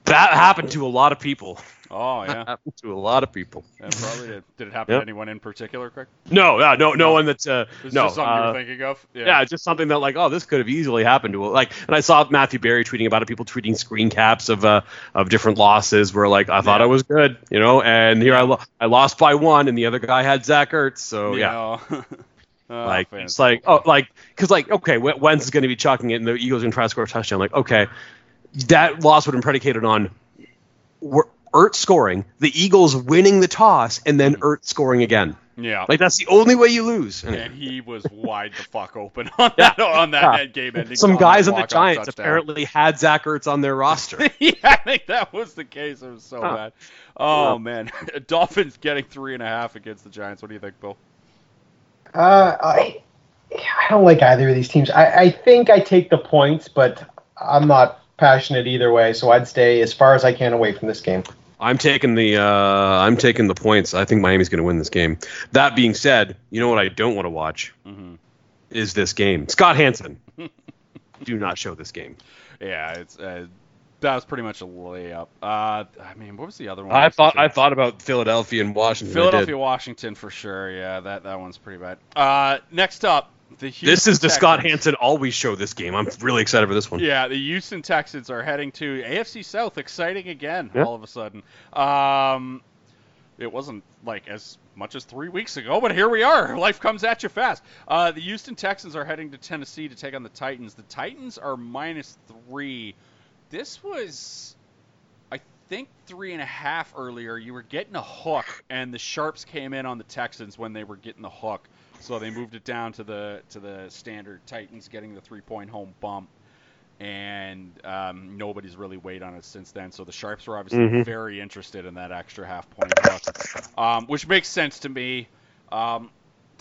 that happened to a lot of people. Oh yeah, happened to a lot of people. that probably did. Did it happen Yep. to anyone in particular, Craig? No, uh, no, no one that's uh, It's no. just something uh, you're thinking of. Yeah, it's just something that like, oh, this could have easily happened to like. And I saw Matthew Berry tweeting about it. People tweeting screen caps of uh of different losses where like I thought Yeah. I was good, you know, and here I lo- I lost by one, and the other guy had Zach Ertz. So yeah, yeah. Oh, like fantasy it's like oh like because like okay, Wen- Wentz is going to be chucking it, and the Eagles are going to try to score a touchdown. Like okay, that loss would have been predicated on Wer- Ertz scoring, the Eagles winning the toss, and then Ertz scoring again. Yeah. Like that's the only way you lose. And- and he was wide the fuck open on that on that Yeah. game ending. some guys that on the Giants apparently had Zach Ertz on their roster. yeah, I think that was the case. It was so Huh. bad. Oh Yeah. man, Dolphins getting three and a half against the Giants. What do you think, Bill? Uh, I I don't like either of these teams. I, I think I take the points, but I'm not passionate either way, so I'd stay as far as I can away from this game. I'm taking the uh, I'm taking the points. I think Miami's going to win this game. That being said, you know what I don't want to watch Mhm. is this game. Scott Hanson, do not show this game. Yeah, it's uh, that was pretty much a layup. Uh, I mean, what was the other one? I thought I thought about Philadelphia and Washington. Philadelphia, Washington for sure. Yeah, that that one's pretty bad. Uh, next up, the Houston This is the Scott Texans. Hanson always show this game. I'm really excited for this one. Yeah, the Houston Texans are heading to AFC South. Exciting again, Yeah. all of a sudden. Um, it wasn't like as much as three weeks ago, but here we are. Life comes at you fast. Uh, the Houston Texans are heading to Tennessee to take on the Titans. The Titans are minus three. This was, I think, three and a half earlier. You were getting a hook, and the Sharps came in on the Texans when they were getting the hook. So they moved it down to the to the standard Titans getting the three point home bump and um, nobody's really weighed on it since then. So the Sharps were obviously Mhm. very interested in that extra half point hook, um, which makes sense to me. Um,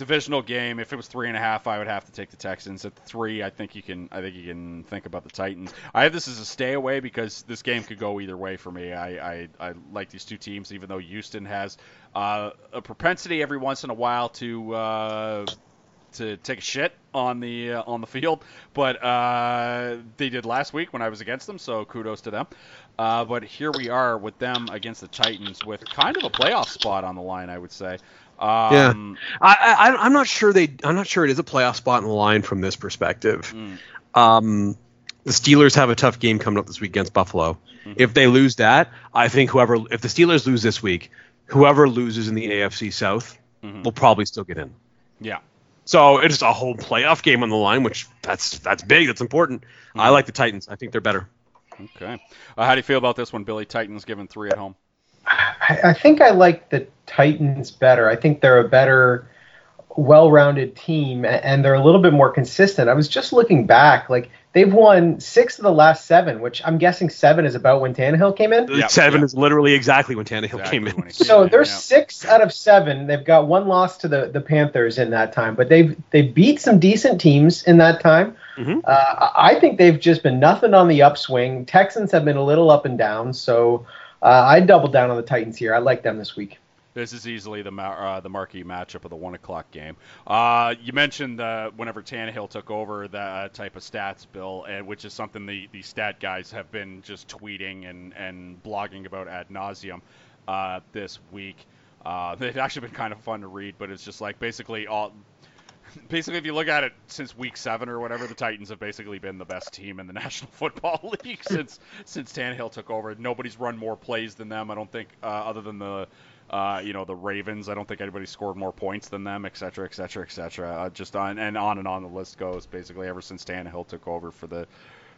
divisional game. If it was three and a half, I would have to take the Texans. At three, I think you can. I think you can think about the Titans. I have this as a stay away because this game could go either way for me. I I, I like these two teams, even though Houston has uh, a propensity every once in a while to. Uh, to take a shit on the uh, on the field, but uh, they did last week when I was against them, so kudos to them. Uh, but here we are with them against the Titans with kind of a playoff spot on the line, I would say. Um, I, I I'm not sure they I'm not sure it is a playoff spot in the line from this perspective. Mm. Um, the Steelers have a tough game coming up this week against Buffalo. Mhm. If they lose that, I think whoever if the Steelers lose this week, whoever loses in the AFC South Mhm. will probably still get in. Yeah. So it's a whole playoff game on the line, which that's that's big, that's important. I Mhm. like the Titans. I think they're better. Okay. Uh, how do you feel about this one, Billy? Titans given three at home. I, I think I like the Titans better. I think they're a better, well-rounded team, and they're a little bit more consistent. I was just looking back, like they've won six of the last seven, which I'm guessing seven is about when Tannehill came in. Yeah, Seven yeah. is literally exactly when Tannehill Exactly came in. came So in, they're yeah. six out of seven. They've got one loss to the, the Panthers in that time, but they've they beat some decent teams in that time. Mhm. Uh, I I think they've just been nothing on the upswing. Texans have been a little up and down, so uh, I double down on the Titans here. I like them this week. This is easily the uh, the marquee matchup of the one o'clock game. Uh, you mentioned uh, whenever Tannehill took over that type of stats, Bill, and which is something the, the stat guys have been just tweeting and, and blogging about ad nauseum uh, this week. Uh, they've actually been kind of fun to read, but it's just like basically all basically, if you look at it since week seven or whatever, the Titans have basically been the best team in the National Football League since since Tannehill took over. Nobody's run more plays than them. I don't think, uh, other than the uh, you know the Ravens. I don't think anybody scored more points than them, et cetera, et cetera, et cetera. Uh, just on and on and on the list goes. Basically, ever since Tannehill took over for the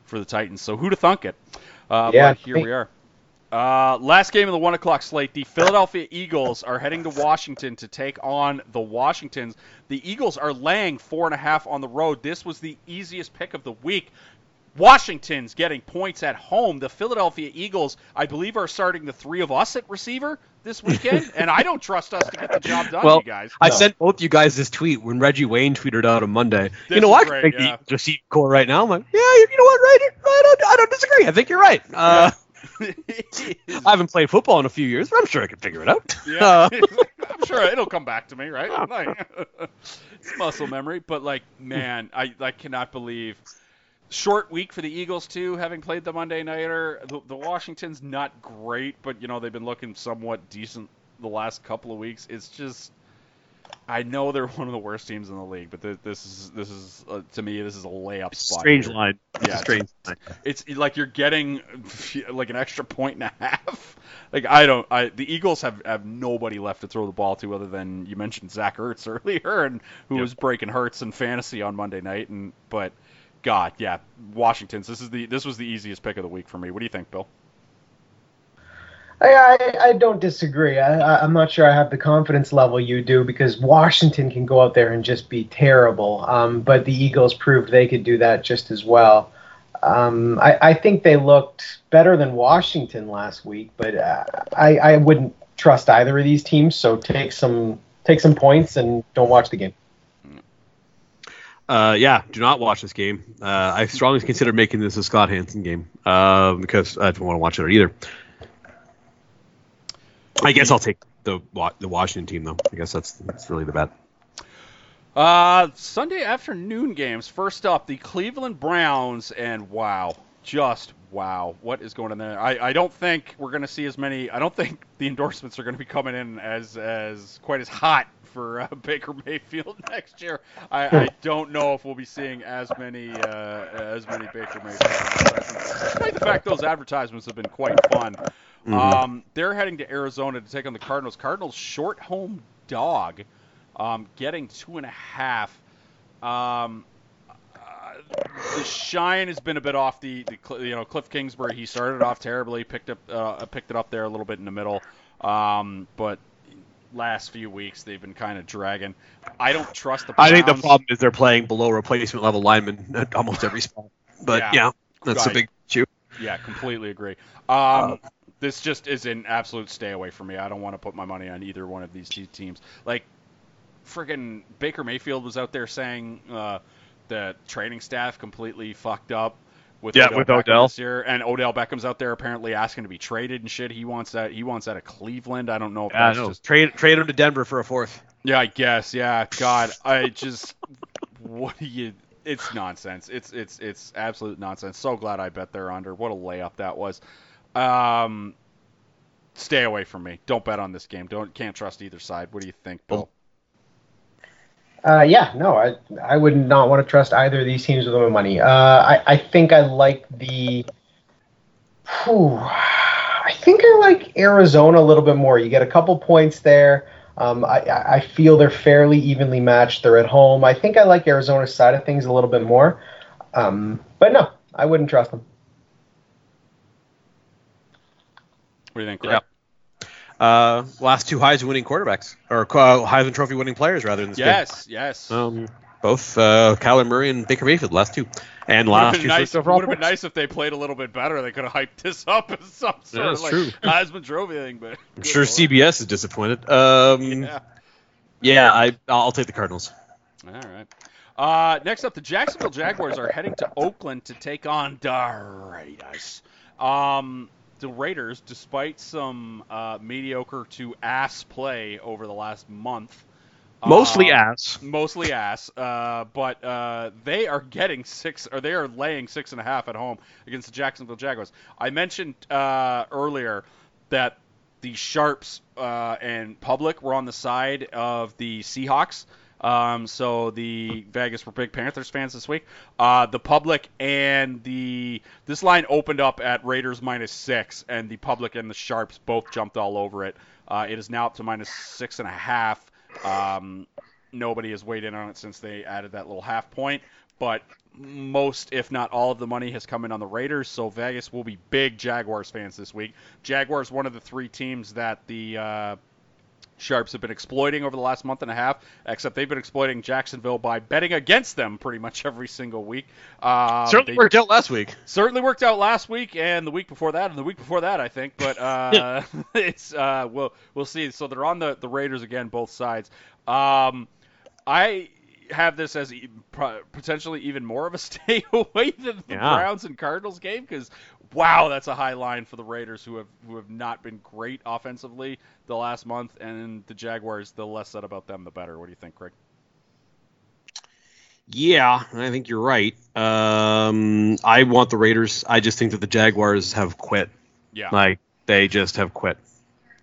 for the Titans. So who to thunk it? Uh, Yeah, but here we are. Uh, last game of the one o'clock slate. The Philadelphia Eagles are heading to Washington to take on the Washingtons. The Eagles are laying four and a half on the road. This was the easiest pick of the week. Washington's getting points at home. The Philadelphia Eagles, I believe, are starting the three of us at receiver this weekend, and I don't trust us to get the job done, Well, you guys. I No. sent both you guys this tweet when Reggie Wayne tweeted out on Monday. This you know is what? great, I think yeah. the receipt core right now. I'm like, yeah, you know what? Right? I don't, I don't disagree. I think you're right. Uh, I haven't played football in a few years, but I'm sure I can figure it out. Yeah, Uh, I'm sure it'll come back to me, right? Like, it's muscle memory, but like, man, I I cannot believe short week for the Eagles too, having played the Monday nighter. The, the Washington's not great, but you know they've been looking somewhat decent the last couple of weeks. It's just. I know they're one of the worst teams in the league, but th- this is this is uh, to me this is a layup spot. strange here. line. It's Yeah, strange line. It's like you're getting like an extra point and a half. Like I don't, I the Eagles have, have nobody left to throw the ball to other than you mentioned Zach Ertz earlier, and who Yep. was breaking Hurts in fantasy on Monday night. And but God, yeah, Washington's. This is the this was the easiest pick of the week for me. What do you think, Bill? I, I, don't disagree. I, I'm not sure I have the confidence level you do because Washington can go out there and just be terrible. Um, but the Eagles proved they could do that just as well. Um, I, I think they looked better than Washington last week, but uh, I, I wouldn't trust either of these teams. So take some take some points and don't watch the game. Uh, yeah, do not watch this game. Uh, I strongly consider making this a Scott Hanson game uh, because I don't want to watch it either. I guess I'll take the the Washington team though. I guess that's that's really the bet. Uh, Sunday afternoon games. First up, the Cleveland Browns, and wow, just wow, what is going on there? I, I don't think we're going to see as many. I don't think the endorsements are going to be coming in as as quite as hot for uh, Baker Mayfield next year. I, I don't know if we'll be seeing as many uh, as many Baker Mayfield. Despite the fact those advertisements have been quite fun. Um, they're heading to Arizona to take on the Cardinals. Cardinals short home dog, um, getting two and a half. Um, uh, the shine has been a bit off the, the you know Cliff Kingsbury. He started off terribly, picked up uh, picked it up there a little bit in the middle, um, but last few weeks they've been kind of dragging. I don't trust the. I think the problem is they're playing below replacement level linemen at almost every spot. But Yeah. yeah, that's a big issue. Yeah, completely agree. Um, this just is an absolute stay away from me. I don't want to put my money on either one of these two teams. Like, friggin' Baker Mayfield was out there saying uh, the training staff completely fucked up with Yeah, Odell with Beckham Odell. this year, and Odell Beckham's out there apparently asking to be traded and shit. He wants that. He wants that of Cleveland. I don't know if Yeah, that's no. just. Trade trade him to Denver for a fourth. Yeah, I guess. Yeah, God, I just. What do you? It's nonsense. It's it's it's absolute nonsense. So glad I bet they're under. What a layup that was. Um, stay away from me. Don't bet on this game. Don't can't trust either side. What do you think, Bill? Uh, yeah, no, I I would not want to trust either of these teams with my money. Uh, I I think I like the. Whew, I think I like Arizona a little bit more. You get a couple points there. Um, I I feel they're fairly evenly matched. They're at home. I think I like Arizona's side of things a little bit more. Um, but no, I wouldn't trust them. What do you think? Yeah. Uh, last two Heisman winning quarterbacks or uh, Heisman Trophy winning players rather than this game. Yes, yes. Um, both uh, Kyler Murray and Baker Mayfield, last two, and last two nice. overall Would have been nice if they played a little bit better. They could have hyped this up as some sort that's of like true. Heisman Trophy thing. But I'm sure lord. CBS is disappointed. Um, yeah, Yeah. I I'll take the Cardinals. All right. Uh, next up, the Jacksonville Jaguars are heading to Oakland to take on the Raiders. Um, the Raiders, despite some uh, mediocre to ass play over the last month, Mostly uh, ass. mostly ass, uh, but uh, they are getting six, or they are laying six and a half at home against the Jacksonville Jaguars. I mentioned uh, earlier that the Sharps uh, and Public were on the side of the Seahawks. Um, so the Vegas were big Panthers fans this week. Uh, the public and the this line opened up at Raiders minus six, and the public and the sharps both jumped all over it. Uh, it is now up to minus six and a half. Um, nobody has weighed in on it since they added that little half point, but most, if not all, of the money has come in on the Raiders. So Vegas will be big Jaguars fans this week. Jaguars, one of the three teams that the uh, Sharps have been exploiting over the last month and a half, except they've been exploiting Jacksonville by betting against them pretty much every single week. Um, Certainly they- worked out last week. certainly worked out last week and the week before that and the week before that I think but uh, it's uh, we'll we'll see so they're on the the Raiders again both sides um, I have this as potentially even more of a stay away than the Yeah. Browns and Cardinals game because wow that's a high line for the Raiders who have who have not been great offensively the last month and the Jaguars the less said about them the better what do you think Craig Yeah, I think you're right. Um, I want the Raiders. I just think that the Jaguars have quit. yeah Like they just have quit,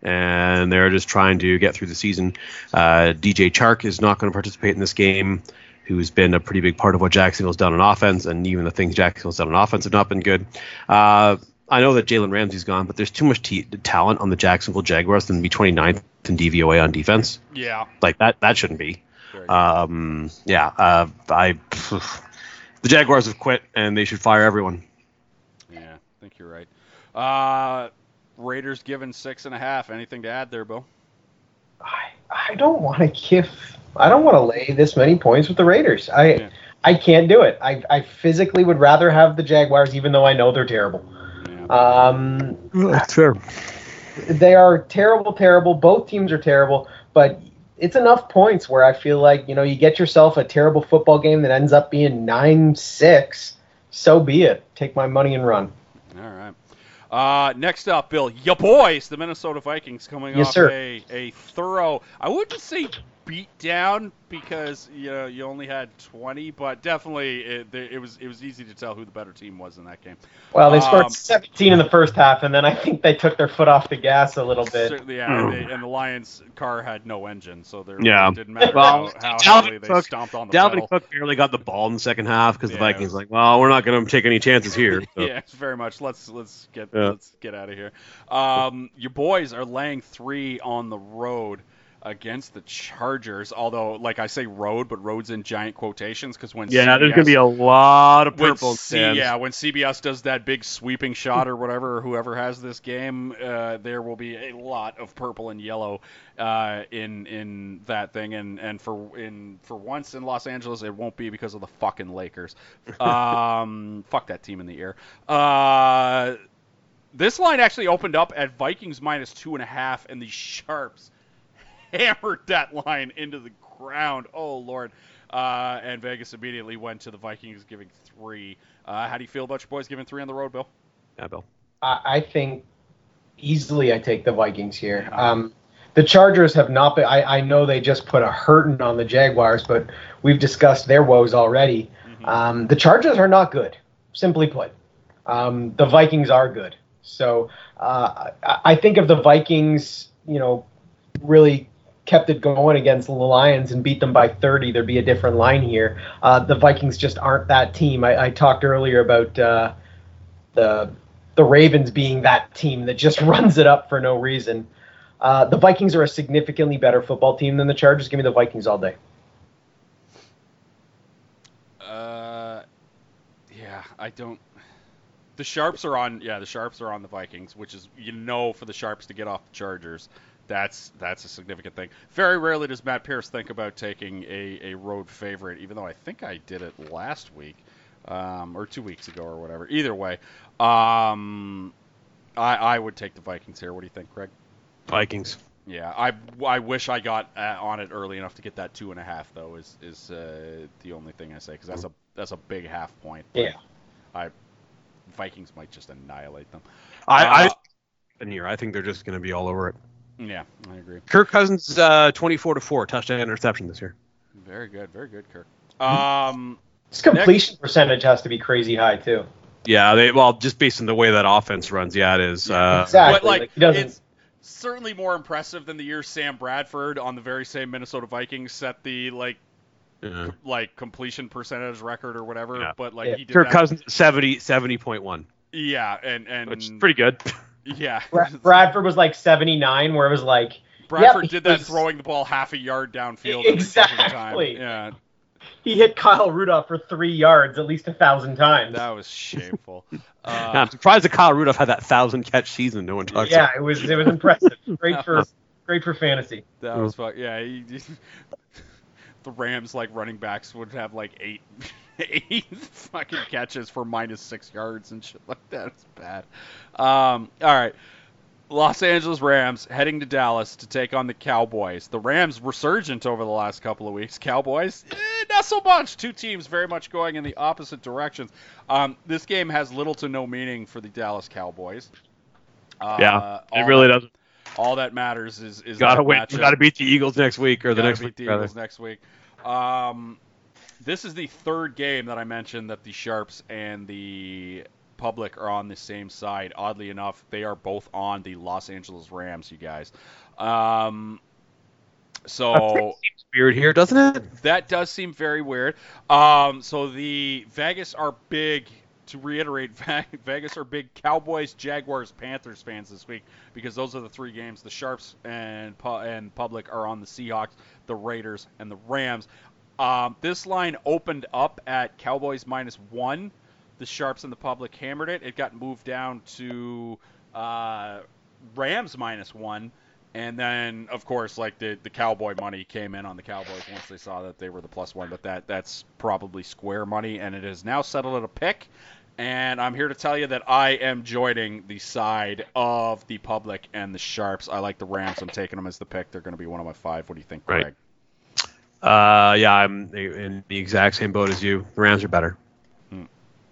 and they're just trying to get through the season. Uh, DJ Chark is not going to participate in this game, who's been a pretty big part of what Jacksonville's done on offense, and even the things Jacksonville's done on offense have not been good. Uh, I know that Jalen Ramsey's gone, but there's too much t- talent on the Jacksonville Jaguars than to be 29th in DVOA on defense. yeah Like that, that shouldn't be. Um, yeah, uh, I. The Jaguars have quit, and they should fire everyone. Yeah, I think you're right. Uh, Raiders given six and a half. Anything to add there, Bill? I, I don't want to give. I don't want to lay this many points with the Raiders. I Yeah. I can't do it. I, I physically would rather have the Jaguars, even though I know they're terrible. Yeah. Um, That's fair. they are terrible, terrible. Both teams are terrible, but it's enough points where I feel like you know you get yourself a terrible football game that ends up being nine six. So be it. Take my money and run. All right. Uh, next up, Bill, your boys, the Minnesota Vikings, coming Yes, off sir. a a thorough. I wouldn't say beat down because you know you only had 20, but definitely it, it was it was easy to tell who the better team was in that game. Well, they scored Um, 17 in the first half, and then I think they took their foot off the gas a little bit. Certainly, yeah, and, they, and the Lions' car had no engine, so there Yeah. it didn't matter Well, how, how Dalvin heavily they Cook- stomped on the ball. Dalvin pedal. Cook barely got the ball in the second half because Yeah. the Vikings like, well, we're not going to take any chances here. So. yeah, very much. Let's let's get Yeah. let's get out of here. Um, your boys are laying three on the road against the Chargers. Although, like I say, road, but roads in giant quotations because when Yeah, there's going to be a lot of purple C- yeah, when CBS does that big sweeping shot or whatever, or whoever has this game, uh, there will be a lot of purple and yellow uh, in in that thing, and and for in for once in Los Angeles, it won't be because of the fucking Lakers. Um, fuck that team in the air. Uh, this line actually opened up at Vikings minus two and a half, and the Sharps hammered that line into the ground. Oh lord. Uh, and Vegas immediately went to the Vikings giving three. Uh, how do you feel about your boys giving three on the road, Bill? Yeah, Bill. I, I think easily I take the Vikings here. Um, the Chargers have not been. I, I know they just put a hurting on the Jaguars, but we've discussed their woes already. Um, the Chargers are not good, simply put. Um, the Vikings are good. So uh, I, I think if the Vikings, you know, really kept it going against the Lions and beat them by 30, there'd be a different line here. Uh, the Vikings just aren't that team. I, I talked earlier about uh, the the Ravens being that team that just runs it up for no reason. Uh, the Vikings are a significantly better football team than the Chargers. Give me the Vikings all day. Uh, yeah, I don't. The Sharps are on. Yeah, the Sharps are on the Vikings, which is you know for the Sharps to get off the Chargers. That's that's a significant thing. Very rarely does Matt Pierce think about taking a, a road favorite, even though I think I did it last week, um, or two weeks ago or whatever. Either way, um, I I would take the Vikings here. What do you think, Craig? Vikings. Yeah, I, I wish I got uh, on it early enough to get that two and a half though. Is is uh, the only thing I say because that's a that's a big half point. but Yeah. I Vikings might just annihilate them. I, Uh, I in here. I think they're just going to be all over it. Yeah, I agree. Kirk Cousins, uh, 24 to four, touchdown interception this year. Very good, very good, Kirk. Um, His completion percentage has to be crazy high too. Yeah, they well just based on the way that offense runs. Yeah, it is. Uh, Exactly. but like, Like, he it's certainly more impressive than the year Sam Bradford on the very same Minnesota Vikings set the like Yeah. like completion percentage record or whatever. Yeah. But like Yeah. he did Kirk that. Cousins 70 70.1, Yeah, and and which is pretty good. yeah. Bradford was like 79, where it was like, Bradford Yep, did that was- throwing the ball half a yard downfield every time. Exactly. Yeah, he hit Kyle Rudolph for three yards at least a thousand times. that was shameful. Yeah, Uh, I'm surprised that Kyle Rudolph had that thousand catch season. No one talks about. yeah, about. it was it was impressive. Great for great for fantasy. that was fuck. Yeah, he, the Rams like running backs would have like eight, eight fucking catches for minus six yards and shit like that. It's bad. Um, all right. Los Angeles Rams heading to Dallas to take on the Cowboys. The Rams resurgent over the last couple of weeks. Cowboys, eh, not so much. Two teams very much going in the opposite directions. Um, this game has little to no meaning for the Dallas Cowboys. Uh, Yeah, it really that, doesn't. All that matters is is Gotta that win. gotta beat the Eagles next week or the next beat week. the rather. Eagles next week. Um, this is the third game that I mentioned that the Sharps and the Public are on the same side. Oddly enough, they are both on the Los Angeles Rams. You guys. Um, so Weird here, doesn't it? that does seem very weird. Um, so the Vegas are big. To reiterate, Vegas are big Cowboys, Jaguars, Panthers fans this week because those are the three games. The Sharps and and Public are on the Seahawks, the Raiders, and the Rams. Um, this line opened up at Cowboys minus one. The Sharps and the Public hammered it. It got moved down to uh, Rams minus one. And then, of course, like the the cowboy money came in on the Cowboys once they saw that they were the plus one, but that that's probably square money, and it is now settled at a pick. And I'm here to tell you that I am joining the side of the public and the sharps. I like the Rams. I'm taking them as the pick. They're going to be one of my five. What do you think, Right. Greg? Uh, yeah, I'm in the exact same boat as you. The Rams are better. Hmm.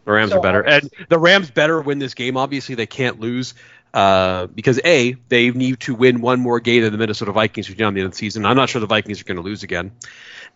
The Rams So are better, and the Rams better win this game. Obviously, they can't lose uh, because a they need to win one more game than the Minnesota Vikings who down the end of the season. I'm not sure the Vikings are going to lose again,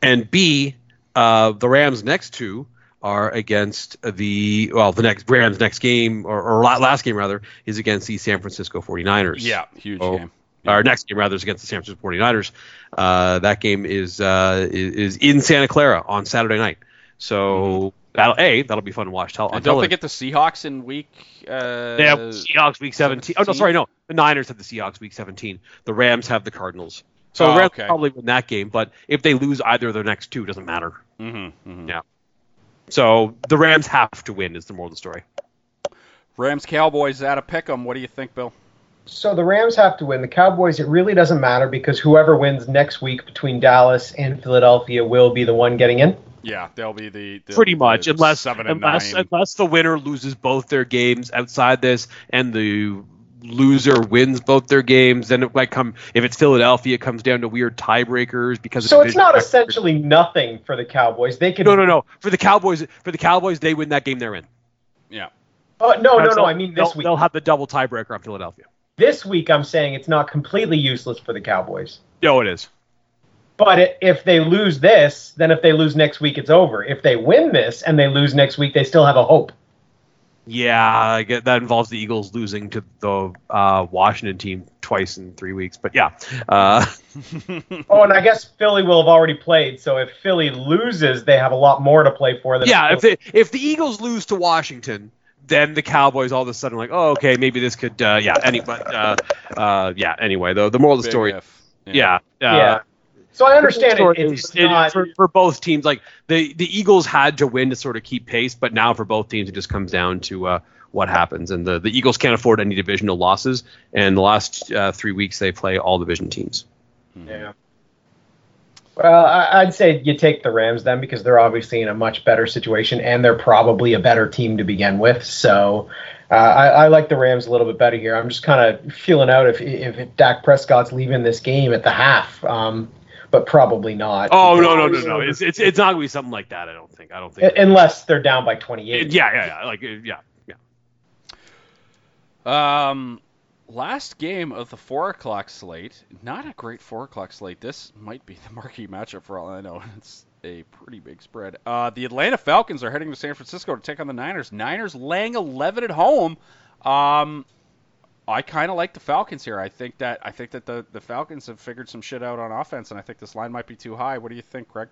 and b uh, the Rams' next two are against the well the next Rams' next game or, or last game rather is against the San Francisco 49ers. Yeah, huge Oh. game. Our next game rather is against the San Francisco 49ers. Uh, that game is, uh, is is in Santa Clara on Saturday night. So that'll a that'll be fun to watch. Tel- on Mm-hmm. And don't forget the Seahawks in week. Uh, they have Seahawks week 17. Oh no, sorry, no. The Niners have the Seahawks week 17. The Rams have the Cardinals. So Oh, the Rams okay. probably win that game, but if they lose either of their next two, it doesn't matter. Mm-hmm, mm-hmm. Yeah. So the Rams have to win is the moral of the story. Rams Cowboys out of pick 'em. What do you think, Bill? So the Rams have to win. The Cowboys, it really doesn't matter because whoever wins next week between Dallas and Philadelphia will be the one getting in. Yeah, they'll be the, the Pretty the much, unless seven and unless nine. unless the winner loses both their games outside this, and the loser wins both their games, then it might come. If it's Philadelphia, it comes down to weird tiebreakers because. So it's division not record. essentially nothing for the Cowboys. They can. No, no, no. For the Cowboys, for the Cowboys, they win that game. They're in. yeah. Oh, no, no, So no. I mean this they'll, week. they'll have the double tiebreaker on Philadelphia. This week, I'm saying it's not completely useless for the Cowboys. No, it is. But if they lose this, then if they lose next week, it's over. If they win this and they lose next week, they still have a hope. Yeah, that involves the Eagles losing to the uh, Washington team twice in three weeks. But yeah, uh, Oh, and I guess Philly will have already played. So if Philly loses, they have a lot more to play for. Than yeah. If they, if the Eagles lose to Washington, then the Cowboys all of a sudden like, oh, okay, maybe this could, uh, yeah. Any, but uh, uh, yeah. Anyway, the the moral of the story, if. yeah, uh, yeah. So I understand story it. is- It's, it- not. for, for both teams. Like the the Eagles had to win to sort of keep pace, but now for both teams, it just comes down to uh, what happens. And the, the Eagles can't afford any divisional losses. And the last uh, three weeks, they play all division teams. Yeah. Well, I, I'd say you take the Rams then because they're obviously in a much better situation and they're probably a better team to begin with. So uh, I, I like the Rams a little bit better here. I'm just kind of feeling out if if Dak Prescott's leaving this game at the half, um, but probably not. Oh no no no no! It's it's, it's not gonna be something like that. I don't think. I don't think. Unless they're down by 28. yeah yeah yeah like uh, yeah yeah. Um, last game of the four o'clock slate. Not a great four o'clock slate. This might be the marquee matchup for all I know. It's a pretty big spread. Uh, the Atlanta Falcons are heading to San Francisco to take on the Niners. Niners laying 11 at home. Um, I kind of like the Falcons here. I think that I think that the, the Falcons have figured some shit out on offense, and I think this line might be too high. What do you think, Greg?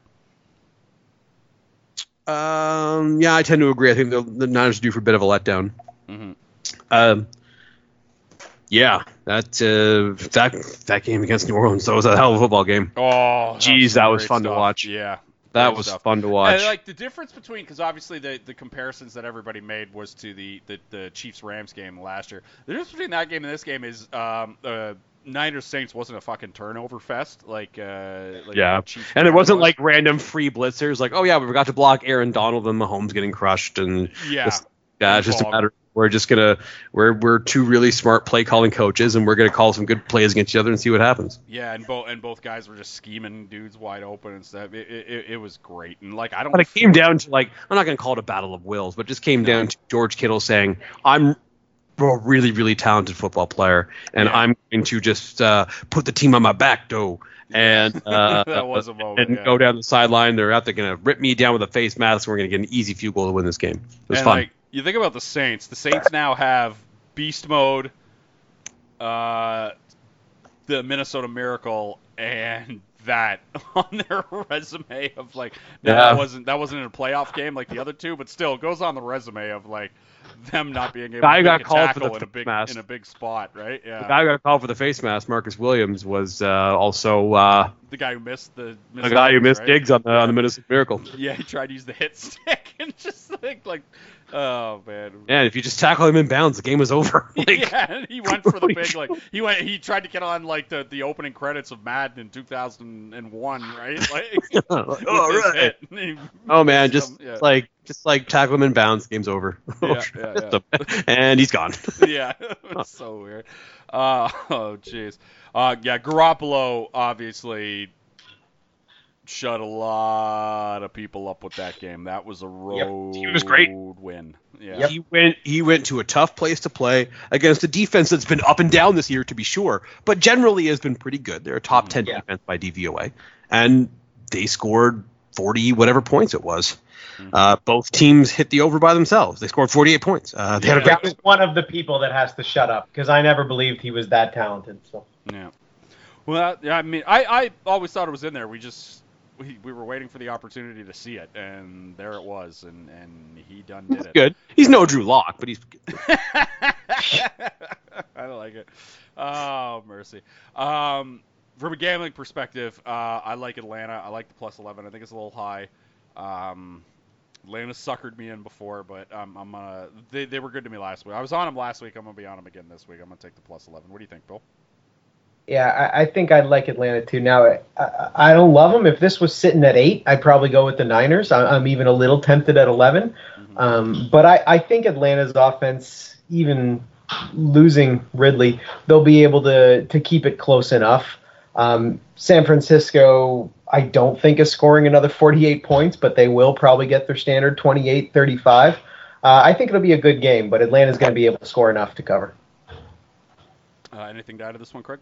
Um, yeah, I tend to agree. I think the, the Niners do for a bit of a letdown. Mhm. Um, yeah, that uh, that that game against New Orleans that was a hell of a football game. Oh, Jeez, that was fun to watch. Yeah. That was stuff. fun to watch. And, like the difference between because obviously the the comparisons that everybody made was to the the, the Chiefs Rams game last year. The difference between that game and this game is um uh Niners Saints wasn't a fucking turnover fest like uh like Yeah. And it wasn't was. like random free blitzers, like, oh yeah, we forgot to block Aaron Donald and Mahomes getting crushed, and yeah Just- yeah, it's just a matter. We're just gonna we're we're two really smart play calling coaches, and we're gonna call some good plays against each other and see what happens. yeah and both and both guys were just scheming dudes wide open and stuff. It it, it- was great and like I don't. But it came down to like I'm not gonna call it a battle of wills, but it just came down to George Kittle saying, "I'm a really really talented football player, and Yeah. I'm going to just uh, put the team on my back, though." And uh, that was a moment. and yeah. go down the sideline. They're out there going to rip me down with a face mask. and We're going to get an easy field goal to win this game. It was and fun. like you think about the Saints, the Saints now have beast mode, uh, the Minnesota Miracle, and that on their resume of like now Yeah. that wasn't that wasn't in a playoff game like the other two, but still goes on the resume of like them not being able Guy to got called for tackle the in a big mask. in a big spot, right? Yeah. the guy who got called for the face mask, Marcus Williams, was uh, also uh, the guy who missed the the guy who missed right? digs on the on the Minnesota Miracle. Yeah, he tried to use the hit stick and just like like oh man. And if you just tackle him in bounds, the game was over. Like, yeah, he went for the big like he went he tried to get on like the, the opening credits of Madden in 2001, right? Like, oh, right. hit. And he- Oh man, just yeah. like just like tackle him in bounds, game's over. Yeah, yeah, and he's gone. yeah, so weird. Uh, oh jeez. Uh, yeah, Garoppolo obviously shut a lot of people up with that game. That was a road he was great. win. Yeah. Yep. He went he went to a tough place to play against a defense that's been up and down this year to be sure, but generally has been pretty good. They're a top 10 Yeah. defense by DVOA and they scored 40 whatever points it was. Uh, both teams hit the over by themselves. They scored 48 points. Uh, they had a great That was one of the people that has to shut up because I never believed he was that talented. So Yeah. Well, yeah, I mean, I, I always thought it was in there. We just we, we were waiting for the opportunity to see it, and there it was, and, and he done did it. good. He's no Drew Lock, but he's I like it. Oh mercy. Um, from a gambling perspective, uh, I like Atlanta. I like the plus eleven. I think it's a little high. Um, Atlanta suckered me in before, but um, I'm uh, they, they were good to me last week. I was on them last week. I'm gonna be on them again this week. I'm gonna take the plus eleven. What do you think, Bill? Yeah, I, I think I'd like Atlanta too. Now I, I, I don't love them. If this was sitting at eight, I'd probably go with the Niners. I, I'm even a little tempted at 11 Um, but I, I think Atlanta's offense, even losing Ridley, they'll be able to to keep it close enough. Um, San Francisco, I don't think is scoring another 48 points, but they will probably get their standard 28 35. Uh, I think it'll be a good game, but Atlanta's going to be able to score enough to cover. Uh, anything to add to this one, Craig?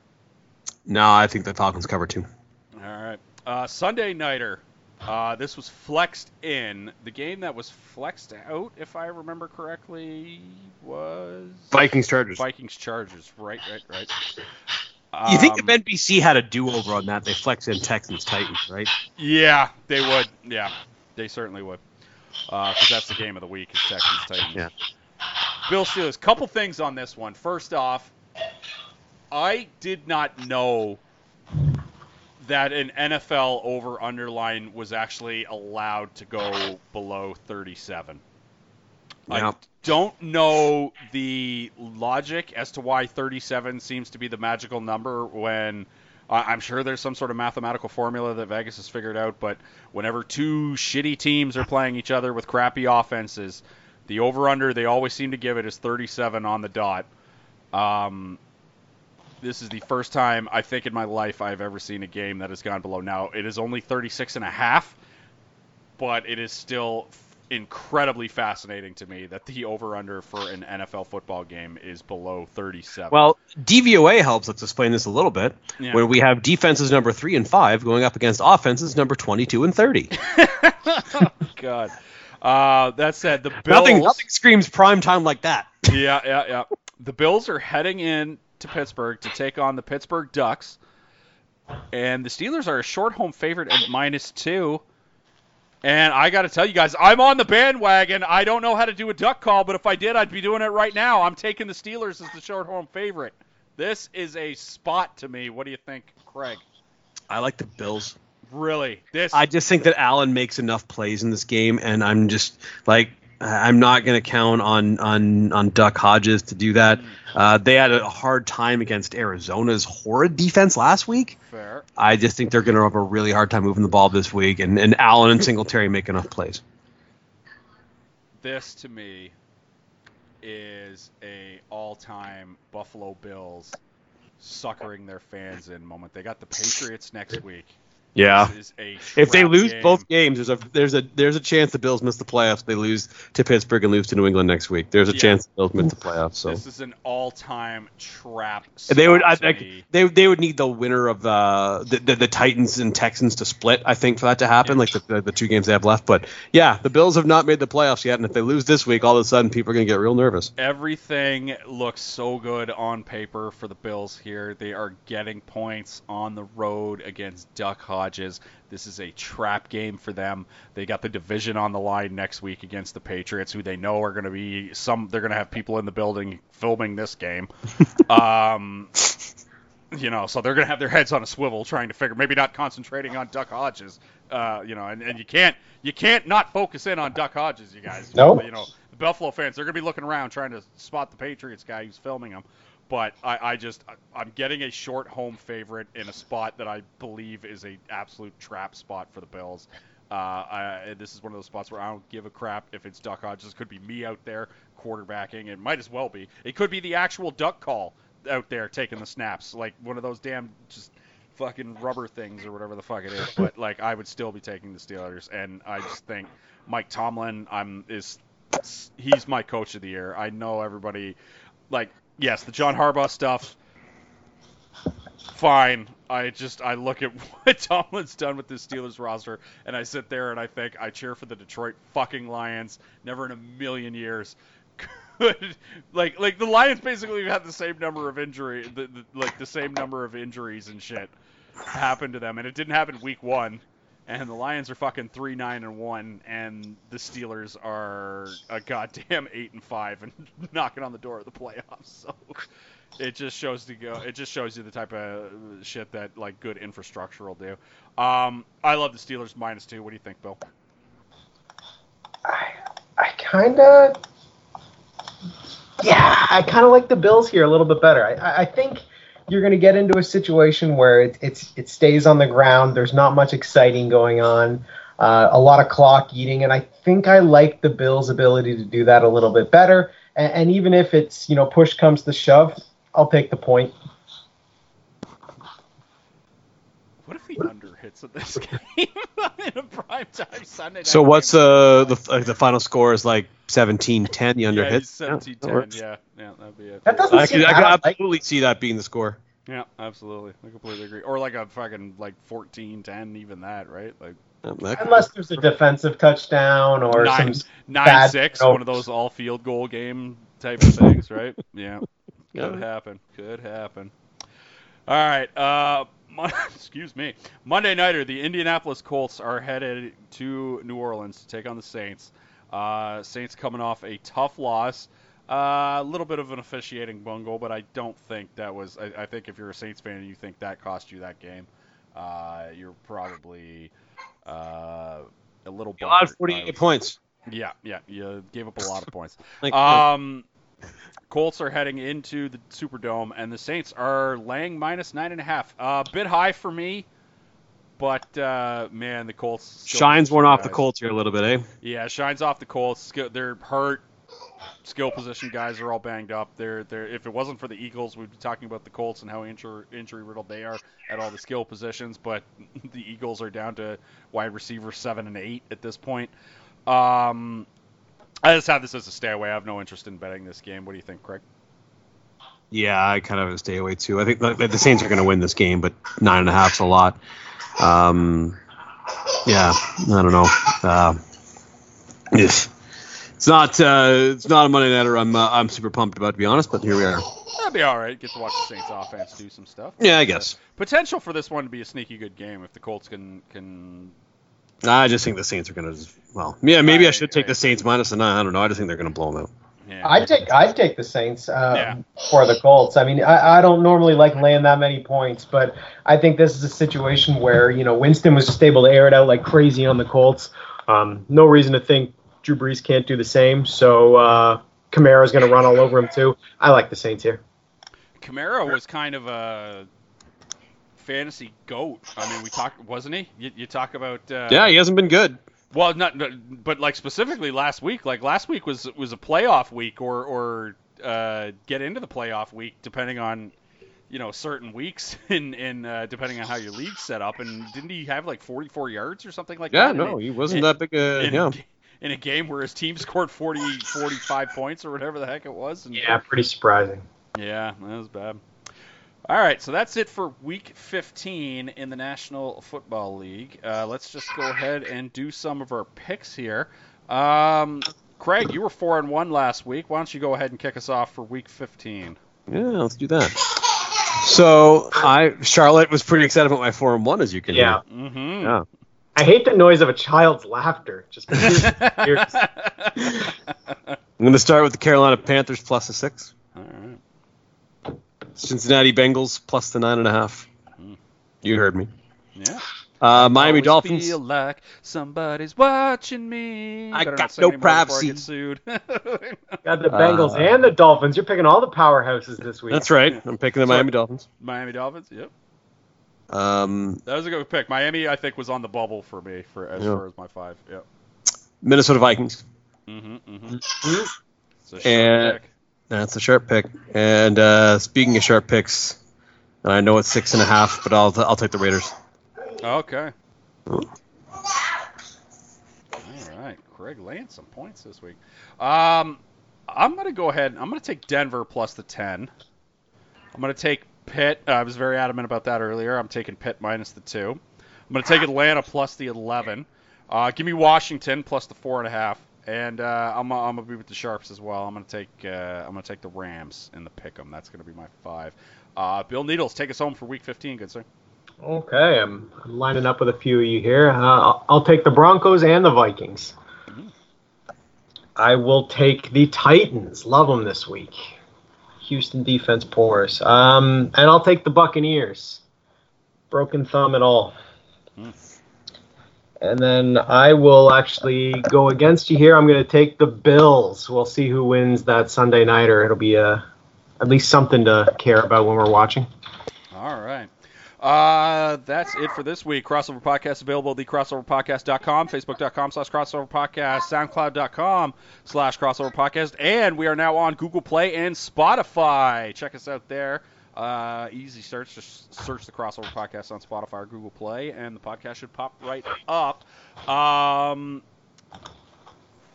No, I think the Falcons cover too. All right. Uh, Sunday nighter. Uh, this was flexed in. The game that was flexed out, if I remember correctly, was Vikings Chargers. Vikings Chargers. Right, right, right. You think Um, if NBC had a do-over on that, they flex in Texans Titans, right? Yeah, they would. Yeah, they certainly would. Because that's the game of the week is Texans Titans. Yeah. Bill Steelers. Couple things on this one. First off, I did not know that an NFL over underline was actually allowed to go below 37. I don't know the logic as to why 37 seems to be the magical number when I- I'm sure there's some sort of mathematical formula that Vegas has figured out, but whenever two shitty teams are playing each other with crappy offenses, the over under they always seem to give it is 37 on the dot. Um, this is the first time I think in my life I've ever seen a game that has gone below. Now, it is only 36 and a half, but it is still incredibly fascinating to me that the over under for an NFL football game is below 37. Well, DVOA helps us explain this a little bit, Yeah. where we have defenses number three and five going up against offenses number 22 and 30. God. Uh, that said, the Bills. nothing, nothing screams prime time like that. yeah, yeah, yeah. The Bills are heading in to Pittsburgh to take on the Pittsburgh Ducks, and the Steelers are a short home favorite at minus two. And I got to tell you guys, I'm on the bandwagon. I don't know how to do a duck call, but if I did, I'd be doing it right now. I'm taking the Steelers as the short home favorite. This is a spot to me. What do you think, Craig? I like the Bills. Really? This I just think that Allen makes enough plays in this game, and I'm just like I'm not going to count on on on Duck Hodges to do that. Uh, they had a hard time against Arizona's horrid defense last week. fair. I just think they're going to have a really hard time moving the ball this week, and, and Allen and Singletary make enough plays. This to me is a all-time Buffalo Bills suckering their fans in moment. They got the Patriots next week. This is a If they lose game. both games, there's a there's a there's a chance the Bills miss the playoffs. They lose to Pittsburgh and lose to New England next week. There's a Yeah. chance the Bills miss the playoffs. So This is an all-time trap. And they would I spot to think they they would need the winner of uh, the, the the Titans and Texans to split. I think for that to happen, Yeah. like the, the the two games they have left. But yeah, the Bills have not made the playoffs yet, and if they lose this week, all of a sudden people are going to get real nervous. Everything looks so good on paper for the Bills here. They are getting points on the road against Duck Hodges. This is a trap game for them. They got the division on the line next week against the Patriots, who they know are going to be some. They're going to have people in the building filming this game. um, you know, so they're going to have their heads on a swivel trying to figure, maybe not concentrating on Duck Hodges. Uh, you know, and, and you can't you can't not focus in on Duck Hodges, you guys. No. You know, the Buffalo fans, they're going to be looking around trying to spot the Patriots guy who's filming them. But I, I just, I'm getting a short home favorite in a spot that I believe is a absolute trap spot for the Bills. Uh, I, this is one of those spots where I don't give a crap if it's Duck Hodges. Could be me out there quarterbacking. It might as well be. It could be the actual duck call out there taking the snaps, like one of those damn just fucking rubber things or whatever the fuck it is. But like, I would still be taking the Steelers, and I just think Mike Tomlin, I'm is he's my coach of the year. I know everybody like yes, the John Harbaugh stuff fine. I just I look at what Tomlin's done with this Steelers roster and I sit there and I think I cheer for the Detroit fucking Lions. Never in a million years could like like the Lions basically have the same number of injury the, the, like the same number of injuries and shit happen to them and it didn't happen week 1 and the Lions are fucking 3 9 and 1 and the Steelers are a goddamn 8 and 5 and knocking on the door of the playoffs. So it just shows to go. It just shows you the type of shit that like good infrastructure will do. Um, I love the Steelers minus two. What do you think, Bill? I, I kind of, yeah, I kind of like the Bills here a little bit better. I- I, I think you're going to get into a situation where it, it's it stays on the ground. There's not much exciting going on. Uh, a lot of clock eating, and I think I like the Bills' ability to do that a little bit better. And, and even if it's you know push comes to shove, I'll take the point. What if the under hits in this game in a prime time Sunday? So what's game? uh, the uh, the final score is like 17-10. The under yeah, hit. he's 17 that 10. works. Yeah, yeah, that'd be it. That doesn't I seem can, I can bad. Like, absolutely see that being the score. Yeah, absolutely. I completely agree. Or like a fucking like 14 10, even that, right? Like unless there's a defensive touchdown or nine, some nine six, throw. one of those all field goal game type of things, right? Yeah. Could Yeah. happen. Could happen. All right. Uh, Mon- excuse me. Monday nighter, the Indianapolis Colts are headed to New Orleans to take on the Saints. Uh, Saints coming off a tough loss. Uh, a little bit of an officiating bungle, but I don't think that was. I, I think if you're a Saints fan and you think that cost you that game, uh, you're probably uh, a little. You allowed bummed. 48 points. Yeah, yeah, you gave up a lot of points. Like, Um, Colts are heading into the Superdome, and the Saints are laying minus nine and a half. A uh, bit high for me, but uh, man, the Colts shines worn off the. Colts here a little bit, eh? Yeah, shines off the Colts. Skill- They're hurt. Skill position guys are all banged up. They're, they're, if it wasn't for the Eagles, we'd be talking about the Colts and how injury, injury riddled they are at all the skill positions. But the Eagles are down to wide receiver seven and eight at this point. Um, I just have this as a stay away. I have no interest in betting this game. What do you think, Craig? Yeah, I kind of a stay away too. I think the, the Saints are going to win this game, but nine and a half's a lot. Um, yeah, I don't know. Uh, it's it's not uh, it's not a Monday nighter. I'm uh, I'm super pumped about to be honest, but here we are. That'd be all right. Get to watch the Saints offense do some stuff. Yeah, I guess. Potential for this one to be a sneaky good game if the Colts can can I just think the Saints are going to. Well, yeah, maybe I should take the. Saints minus a nine. I don't know. I just think they're going to blow them out. Yeah. I'd take I'd take the Saints uh, Yeah. for the Colts. I mean, I, I don't normally like laying that many points, but I think this is a situation where you know Winston was just able to air it out like crazy on the Colts. Um, no reason to think Drew Brees can't do the same. So uh, Kamara's going to run all over him too. I like the Saints here. Kamara was kind of a fantasy goat. I mean, we talked, wasn't he? You, you talk about. Uh, yeah, he hasn't been good. Well, not, not- but like specifically last week. Like last week was was a playoff week, or or uh, get into the playoff week, depending on you know certain weeks, in in uh, depending on how your league's set up. And didn't he have like 44 yards or something like Yeah, that? Yeah, no, in, he wasn't in- that big. A, in, yeah. a, ga- in a game where his team scored 40, 45 points or whatever the heck it was. And, Yeah, pretty surprising. yeah, that was bad. All right, so that's it for Week 15 in the National Football League. Uh, let's just go ahead and do some of our picks here. Um, Craig, you were four and one last week. Why don't you go ahead and kick us off for Week 15? Yeah, let's do that. So I Charlotte was pretty excited about my four and one, as you can Yeah. Mm-hmm. Yeah. I hate the noise of a child's laughter. Just ears. I'm going to start with the Carolina Panthers plus a six. All right. Cincinnati Bengals plus the nine and a half. Hmm. You heard me. Yeah. Uh, Miami Always Dolphins. Feel like somebody's watching me. I Better got no any more before I privacy. get sued. Got the Bengals Uh, and the Dolphins. You're picking all the powerhouses this week. That's right. I'm picking the So- Miami Dolphins. Miami Dolphins. Yep. Um, That was a good pick. Miami, I think, was on the bubble for me for as Yeah. far as my five. Yep. Minnesota Vikings. Mm-hmm. Mm-hmm. Mhm. It's a And- pick. That's a sharp pick. And uh, speaking of sharp picks, and I know it's six and a half, but I'll I'll take the Raiders. Okay. All right, Craig laying some points this week. Um, I'm gonna go ahead. I'm gonna take Denver plus the ten. I'm gonna take Pitt. Uh, I was very adamant about that earlier. I'm taking Pitt minus the two. I'm gonna take Atlanta plus the eleven. Uh, give me Washington plus the four and a half. And uh, I'm, I'm gonna be with the sharps as well. I'm gonna take uh, I'm gonna take the Rams in the pick'em. That's gonna be my five. Uh, Bill Needles, take us home for Week 15, good sir. Okay, I'm, I'm lining up with a few of you here. Uh, I'll, I'll take the Broncos and the Vikings. I will take the Titans. Love them this week. Houston defense pours. Um, and I'll take the Buccaneers. Broken thumb at all. Hmm. And then I will actually go against you here. I'm going to take the Bills. We'll see who wins that Sunday nighter. It'll be uh, at least something to care about when we're watching. All right. Uh, that's it for this week. Crossover Podcast available at thecrossoverpodcast.com, facebook.com slash crossover podcast, soundcloud.com slash crossover podcast, and we are now on Google Play and Spotify. Check us out there. Uh, easy search. Just search the Crossover Podcast on Spotify or Google Play, and the podcast should pop right up. Um,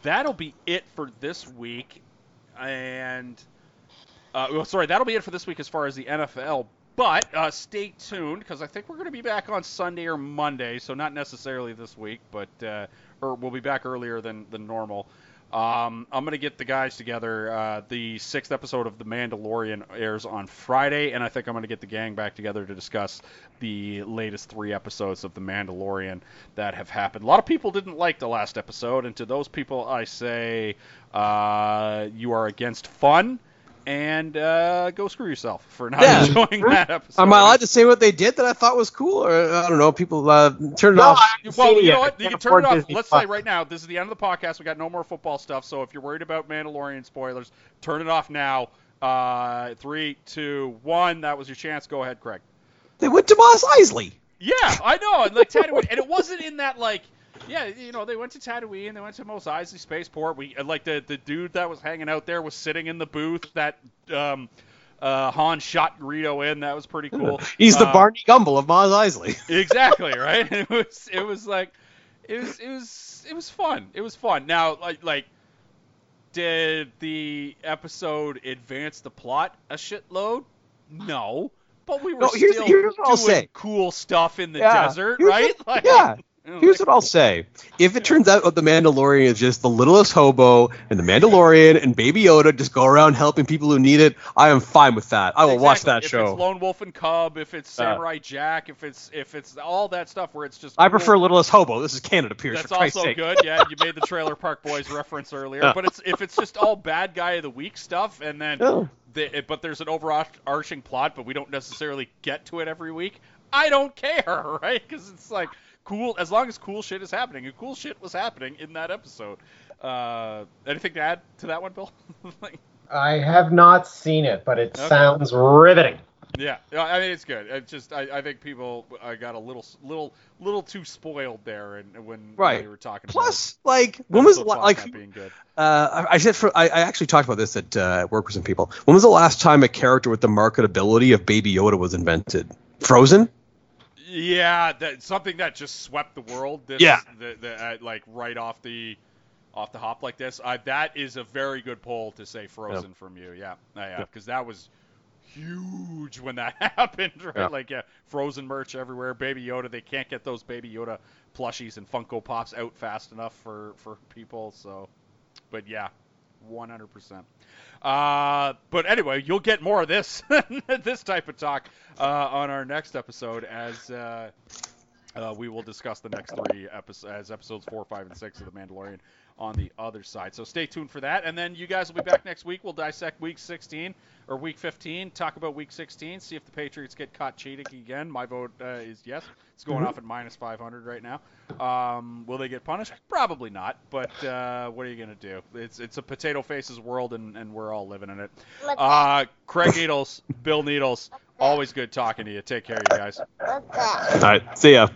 that'll be it for this week. And uh, well, sorry, that'll be it for this week as far as the NFL. But uh, stay tuned because I think we're going to be back on Sunday or Monday, so not necessarily this week, but uh, or we'll be back earlier than than normal. Um, I'm to get the guys together. Uh, the sixth episode of The Mandalorian airs on Friday, and I think I'm to get the gang back together to discuss the latest three episodes of The Mandalorian that have happened. A lot of people didn't like the last episode, and to those people, I say uh, you are against fun. And uh, go screw yourself for not Yeah. enjoying that episode. Am I allowed to say what they did that I thought was cool, or I don't know? People uh, turn it No, off. I Well, you know I what? You can't turn it off. Disney Let's Plus. say right now, this is the end of the podcast. We got no more football stuff. So if you're worried about Mandalorian spoilers, turn it off now. Uh, three, two, one. That was your chance. Go ahead, Craig. They went to Mos Eisley. Yeah, I know. And like Tatooine, and it wasn't in that like. Yeah, you know, they went to Tatooine, they went to Mos Eisley Spaceport. We like the the dude that was hanging out there was sitting in the booth that um uh Han shot Greedo in. That was pretty cool. He's the Uh, Barney Gumble of Mos Eisley. exactly right it was it was like it was it was it was fun it was fun now like like did the episode advance the plot a shitload no but we were No, here's- still here's doing cool stuff in the Yeah. desert Here's right what- like yeah. Here's what I'll say. If it turns out that the Mandalorian is just the littlest hobo, and the Mandalorian and Baby Yoda just go around helping people who need it, I am fine with that. I will watch that if show. it's Lone Wolf and Cub, if it's. Samurai Jack, if it's if it's all that stuff where it's just I cool. prefer Littlest Hobo. This is Canada Pierce. That's also sake. good. Yeah, you made the Trailer Park Boys reference earlier, but it's if it's just all bad guy of the week stuff, and then the, but there's an overarching plot, but we don't necessarily get to it every week. I don't care, right? Because it's like cool as long as cool shit is happening, and cool shit was happening in that episode. Uh, anything to add to that one, Bill? Like, I have not seen it, but it Okay. sounds riveting. Yeah, yeah, I mean it's good. It's just I, I think people I got a little little little too spoiled there, and when Right. we were talking Plus, like, when was the episode la- like being good. uh, I I said for I, I actually talked about this at uh, work with some people. When was the last time a character with the marketability of Baby Yoda was invented? Frozen. Yeah, that something that just swept the world. This, Yeah. the, the, uh, like right off the off the hop like this. Uh, that is a very good poll to say Frozen from you. Yeah, Uh, yeah, Yeah. because that was huge when that happened. Right, Yeah. like yeah, Frozen merch everywhere. Baby Yoda, they can't get those Baby Yoda plushies and Funko Pops out fast enough for for people. So, but yeah, 100%. Uh, but anyway, you'll get more of this this type of talk uh, on our next episode as uh, uh, we will discuss the next three episodes as episodes four, five, and six of the Mandalorian on the other side. So stay tuned for that, and then you guys will be back next week. We'll dissect week 16 or week 15, talk about week 16, see if the Patriots get caught cheating again. My vote uh, is yes. It's going off at minus 500 right now. Um, will they get punished? Probably not. But uh, what are you gonna do? It's it's a potato faces world, and, and we're all living in it. Uh, Craig Needles, Bill Needles, always good talking to you. Take care, you guys. All right. See ya.